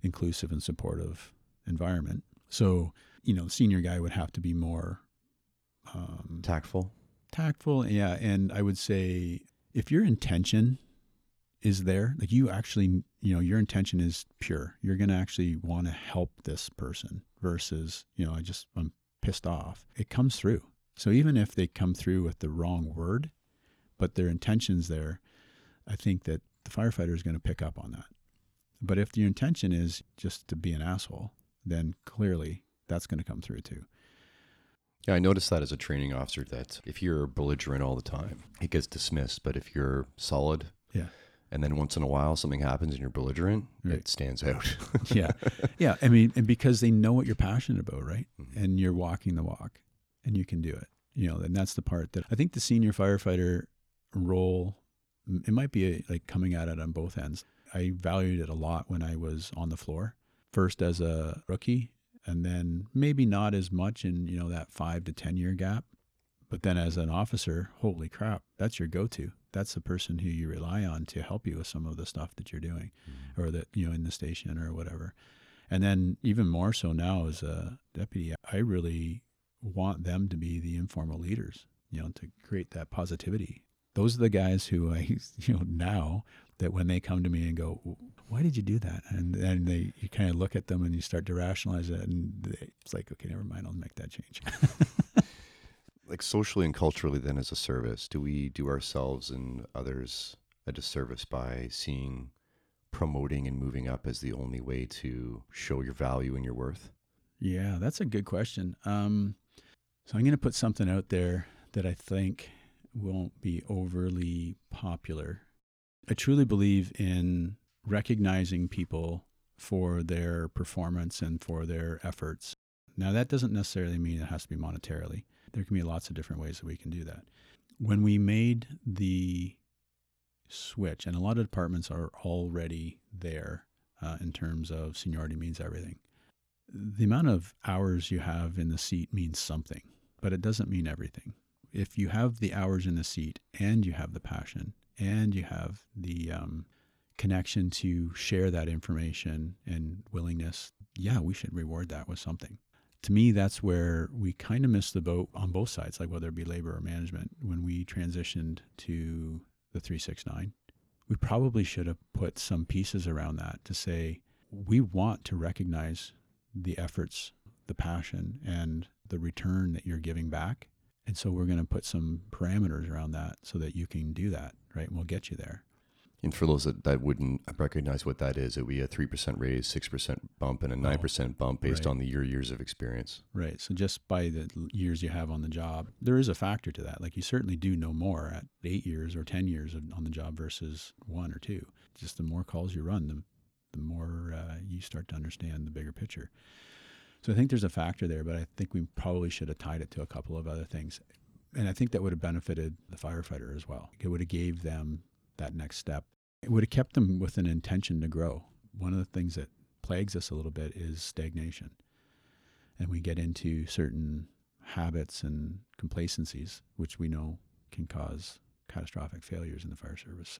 inclusive and supportive environment. So, you know, the senior guy would have to be more um, tactful. Tactful, yeah. And I would say if your intention is there, like you actually, you know, your intention is pure, you're going to actually want to help this person versus, you know, I just, I'm pissed off. It comes through. So even if they come through with the wrong word, but their intention's there, I think that the firefighter is going to pick up on that. But if your intention is just to be an asshole, then clearly that's going to come through too. Yeah, I noticed that as a training officer that if you're belligerent all the time, it gets dismissed. But if you're solid, yeah, and then once in a while something happens and you're belligerent, right. it stands out. yeah, yeah. I mean, and because they know what you're passionate about, right? Mm-hmm. And you're walking the walk, and you can do it. You know, and that's the part that I think the senior firefighter role. It might be a, like coming at it on both ends. I valued it a lot when I was on the floor. First as a rookie, and then maybe not as much in you know that five to ten year gap. But then as an officer, holy crap, that's your go to. That's the person who you rely on to help you with some of the stuff that you're doing, mm-hmm. or that you know in the station or whatever. And then even more so now as a deputy, I really want them to be the informal leaders. You know, to create that positivity. Those are the guys who I, you know, now that when they come to me and go, why did you do that? And then they, you kind of look at them and you start to rationalize it. And they, it's like, okay, never mind. I'll make that change. like socially and culturally, then as a service, do we do ourselves and others a disservice by seeing promoting and moving up as the only way to show your value and your worth? Yeah, that's a good question. Um, so I'm going to put something out there that I think won't be overly popular. I truly believe in recognizing people for their performance and for their efforts. Now, that doesn't necessarily mean it has to be monetarily. There can be lots of different ways that we can do that. When we made the switch, and a lot of departments are already there uh, in terms of seniority means everything. The amount of hours you have in the seat means something, but it doesn't mean everything. If you have the hours in the seat and you have the passion and you have the um, connection to share that information and willingness, yeah, we should reward that with something. To me, that's where we kind of missed the boat on both sides, like whether it be labor or management, when we transitioned to the 369. We probably should have put some pieces around that to say, we want to recognize the efforts, the passion, and the return that you're giving back. And so we're going to put some parameters around that so that you can do that, right? And we'll get you there. And for those that, that wouldn't recognize what that is, it would be a 3% raise, 6% bump, and a 9% oh, bump based right. on the, your years of experience. Right. So just by the years you have on the job, there is a factor to that. Like you certainly do know more at eight years or 10 years on the job versus one or two. Just the more calls you run, the, the more uh, you start to understand the bigger picture. So I think there's a factor there, but I think we probably should have tied it to a couple of other things. And I think that would have benefited the firefighter as well. It would have gave them that next step. It would have kept them with an intention to grow. One of the things that plagues us a little bit is stagnation. And we get into certain habits and complacencies, which we know can cause catastrophic failures in the fire service.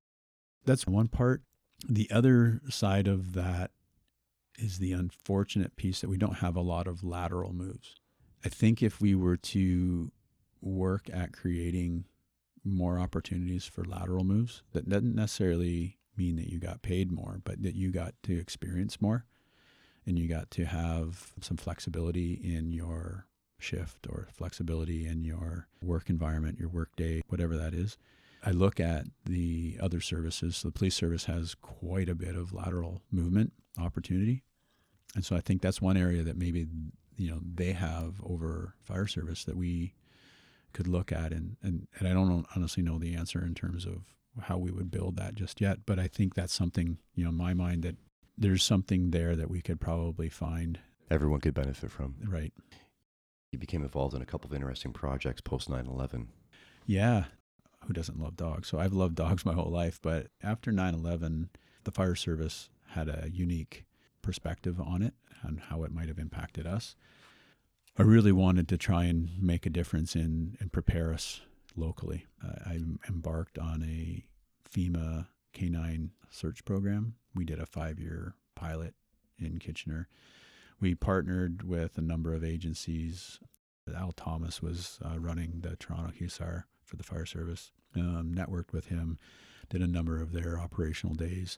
That's one part. The other side of that is the unfortunate piece that we don't have a lot of lateral moves. I think if we were to work at creating more opportunities for lateral moves. That doesn't necessarily mean that you got paid more, but that you got to experience more and you got to have some flexibility in your shift or flexibility in your work environment, your work day, whatever that is. I look at the other services. So the police service has quite a bit of lateral movement opportunity. And so I think that's one area that maybe you know they have over fire service that we could look at and, and, and I don't honestly know the answer in terms of how we would build that just yet, but I think that's something, you know, in my mind that there's something there that we could probably find. Everyone could benefit from. Right. You became involved in a couple of interesting projects post 9 11. Yeah. Who doesn't love dogs? So I've loved dogs my whole life, but after 9 11, the fire service had a unique perspective on it and how it might have impacted us. I really wanted to try and make a difference in and prepare us locally. I, I embarked on a FEMA canine search program. We did a five year pilot in Kitchener. We partnered with a number of agencies. Al Thomas was uh, running the Toronto HUSAR for the fire service. Um, networked with him, did a number of their operational days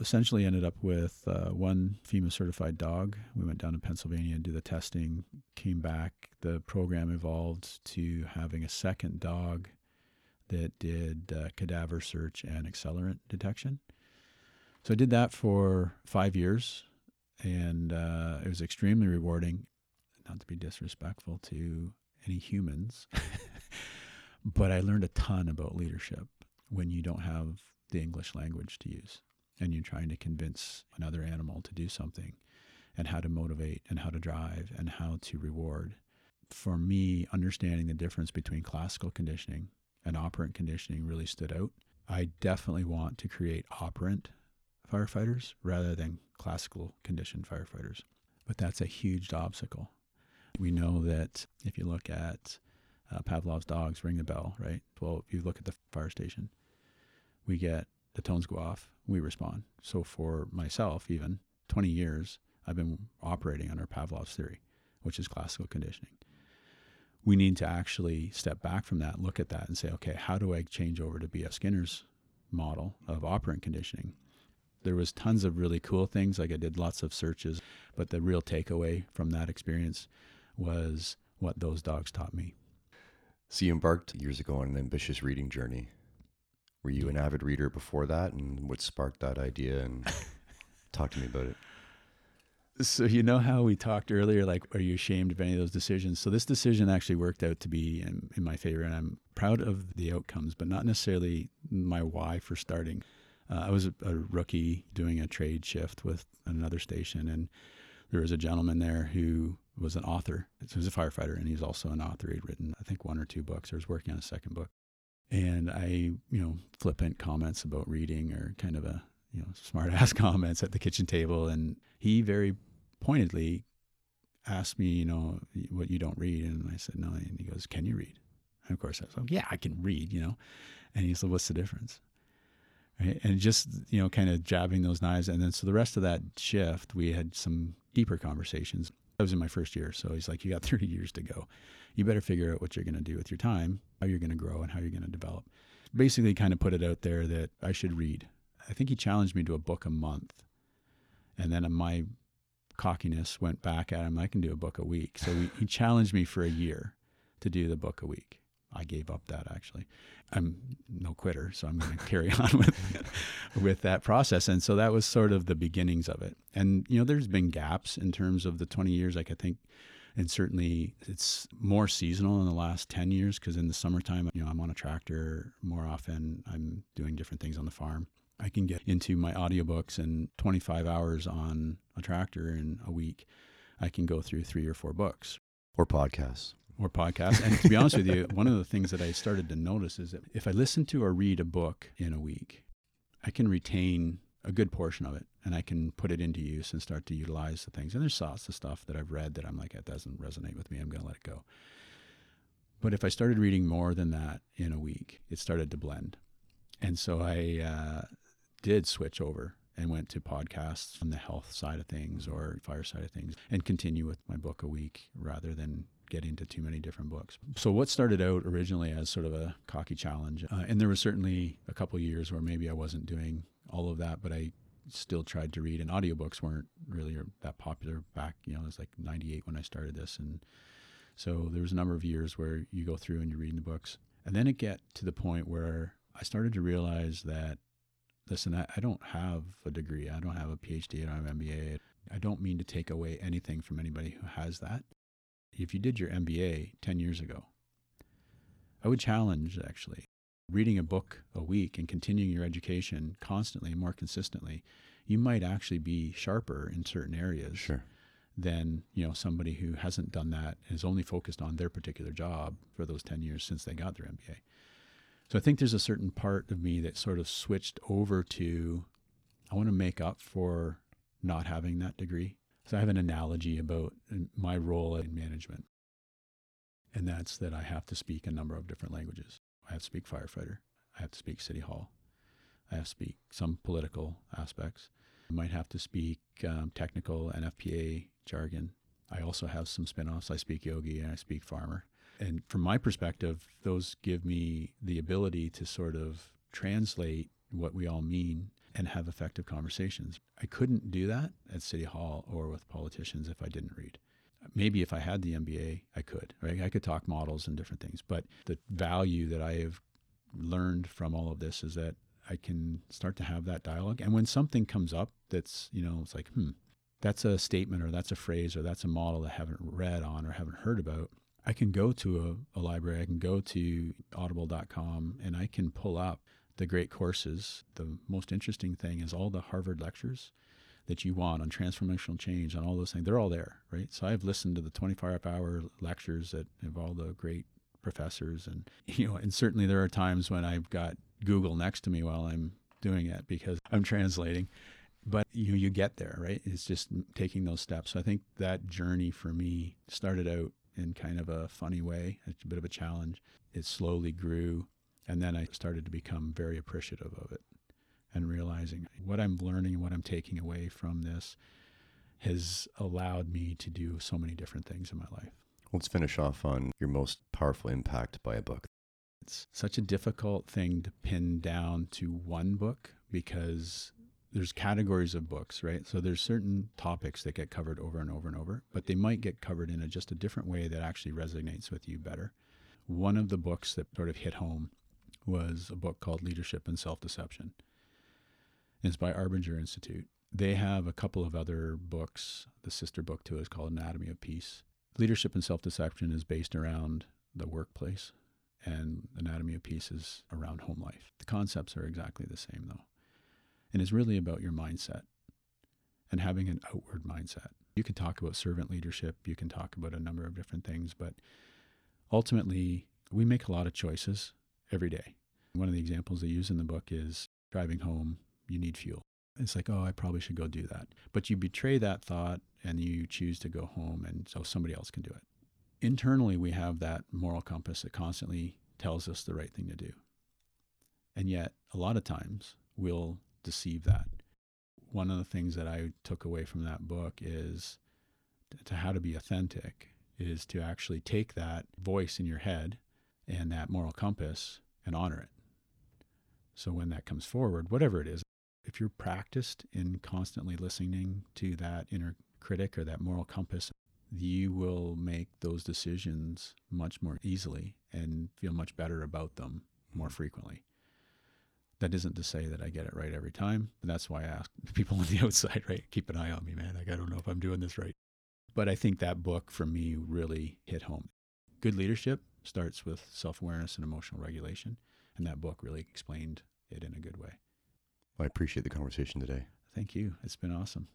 essentially ended up with uh, one FEMA certified dog. We went down to Pennsylvania and do the testing, came back. The program evolved to having a second dog that did uh, cadaver search and accelerant detection. So I did that for five years, and uh, it was extremely rewarding. Not to be disrespectful to any humans, but I learned a ton about leadership when you don't have the English language to use and you're trying to convince another animal to do something and how to motivate and how to drive and how to reward. For me, understanding the difference between classical conditioning and operant conditioning really stood out. I definitely want to create operant firefighters rather than classical conditioned firefighters. But that's a huge obstacle. We know that if you look at uh, Pavlov's dogs ring the bell, right? Well, if you look at the fire station, we get the tones go off, we respond. So for myself, even 20 years, I've been operating under Pavlov's theory, which is classical conditioning. We need to actually step back from that, look at that, and say, okay, how do I change over to B.F. Skinner's model of operant conditioning? There was tons of really cool things. Like I did lots of searches, but the real takeaway from that experience was what those dogs taught me. So you embarked years ago on an ambitious reading journey. Were you an avid reader before that, and what sparked that idea? And talk to me about it. So you know how we talked earlier, like, are you ashamed of any of those decisions? So this decision actually worked out to be in, in my favor, and I'm proud of the outcomes, but not necessarily my why for starting. Uh, I was a, a, rookie doing a trade shift with another station, and there was a gentleman there who was an author. He was a firefighter, and he's also an author. He'd written, I think, one or two books, or was working on a second book. And I, you know, flippant comments about reading or kind of a you know, smart ass comments at the kitchen table. And he very pointedly asked me, you know, what you don't read. And I said, no. And he goes, can you read? And of course I was like, yeah, I can read, you know. And he said, what's the difference? Right? And just, you know, kind of jabbing those knives. And then so the rest of that shift, we had some deeper conversations. I was in my first year. So he's like, you got 30 years to go. You better figure out what you're going to do with your time, how you're going to grow, and how you're going to develop. Basically, kind of put it out there that I should read. I think he challenged me to a book a month. And then my cockiness went back at him. I can do a book a week. So we, he challenged me for a year to do the book a week. I gave up that actually. I'm no quitter, so I'm going to carry on with with that process. And so that was sort of the beginnings of it. And you know, there's been gaps in terms of the 20 years. Like I think, and certainly it's more seasonal in the last 10 years because in the summertime, you know, I'm on a tractor more often. I'm doing different things on the farm. I can get into my audiobooks and 25 hours on a tractor in a week. I can go through three or four books or podcasts or podcasts. And to be honest with you, one of the things that I started to notice is that if I listen to or read a book in a week, I can retain a good portion of it and I can put it into use and start to utilize the things. And there's lots of stuff that I've read that I'm like, it doesn't resonate with me. I'm going to let it go. But if I started reading more than that in a week, it started to blend. And so I uh, did switch over and went to podcasts on the health side of things or fire side of things and continue with my book a week rather than get into too many different books. So what started out originally as sort of a cocky challenge, uh, and there was certainly a couple years where maybe I wasn't doing all of that, but I still tried to read and audiobooks weren't really that popular back, you know, it was like 98 when I started this. And so there was a number of years where you go through and you're reading the books. And then it get to the point where I started to realize that listen, I, I don't have a degree. I don't have a PhD. I don't have an MBA. I don't mean to take away anything from anybody who has that. If you did your MBA 10 years ago, I would challenge actually reading a book a week and continuing your education constantly and more consistently. You might actually be sharper in certain areas sure. than you know somebody who hasn't done that and is only focused on their particular job for those 10 years since they got their MBA. So I think there's a certain part of me that sort of switched over to I want to make up for not having that degree. So I have an analogy about my role in management. And that's that I have to speak a number of different languages. I have to speak firefighter. I have to speak city hall. I have to speak some political aspects. I might have to speak um, technical NFPA jargon. I also have some spin-offs. I speak yogi and I speak farmer. And from my perspective, those give me the ability to sort of translate what we all mean and have effective conversations. I couldn't do that at City Hall or with politicians if I didn't read. Maybe if I had the MBA, I could, right? I could talk models and different things. But the value that I have learned from all of this is that I can start to have that dialogue. And when something comes up that's, you know, it's like, hmm, that's a statement or that's a phrase or that's a model that I haven't read on or haven't heard about, I can go to a, a library, I can go to audible.com, and I can pull up the great courses. The most interesting thing is all the Harvard lectures that you want on transformational change, and all those things. They're all there, right? So I've listened to the 25 hour lectures that have all the great professors, and you know, and certainly there are times when I've got Google next to me while I'm doing it because I'm translating. But you you get there, right? It's just taking those steps. So I think that journey for me started out in kind of a funny way. A bit of a challenge. It slowly grew. And then I started to become very appreciative of it and realizing what I'm learning, what I'm taking away from this has allowed me to do so many different things in my life. Let's finish off on your most powerful impact by a book. It's such a difficult thing to pin down to one book because there's categories of books, right? So there's certain topics that get covered over and over and over, but they might get covered in a just a different way that actually resonates with you better. One of the books that sort of hit home was a book called Leadership and Self Deception. It's by Arbinger Institute. They have a couple of other books. The sister book to it is called Anatomy of Peace. Leadership and Self Deception is based around the workplace, and Anatomy of Peace is around home life. The concepts are exactly the same, though and is really about your mindset and having an outward mindset. You can talk about servant leadership, you can talk about a number of different things, but ultimately, we make a lot of choices every day. One of the examples they use in the book is driving home, you need fuel. It's like, oh, I probably should go do that. But you betray that thought and you choose to go home, and so somebody else can do it. Internally, we have that moral compass that constantly tells us the right thing to do. And yet, a lot of times, we'll deceive that. One of the things that I took away from that book is to how to be authentic is to actually take that voice in your head and that moral compass and honor it. So when that comes forward, whatever it is, if you're practiced in constantly listening to that inner critic or that moral compass, you will make those decisions much more easily and feel much better about them more mm-hmm. frequently. That isn't to say that I get it right every time. but that's why I ask people on the outside, right? Keep an eye on me, man. Like, I don't know if I'm doing this right. But I think that book for me really hit home. Good leadership starts with self awareness and emotional regulation. And that book really explained it in a good way. Well, I appreciate the conversation today. Thank you. It's been awesome.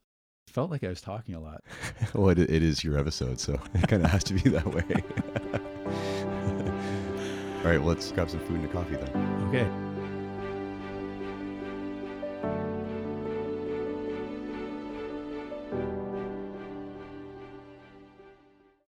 Felt like I was talking a lot. well, it, it is your episode, so it kind of has to be that way. All right, well, let's grab some food and a coffee then. Okay.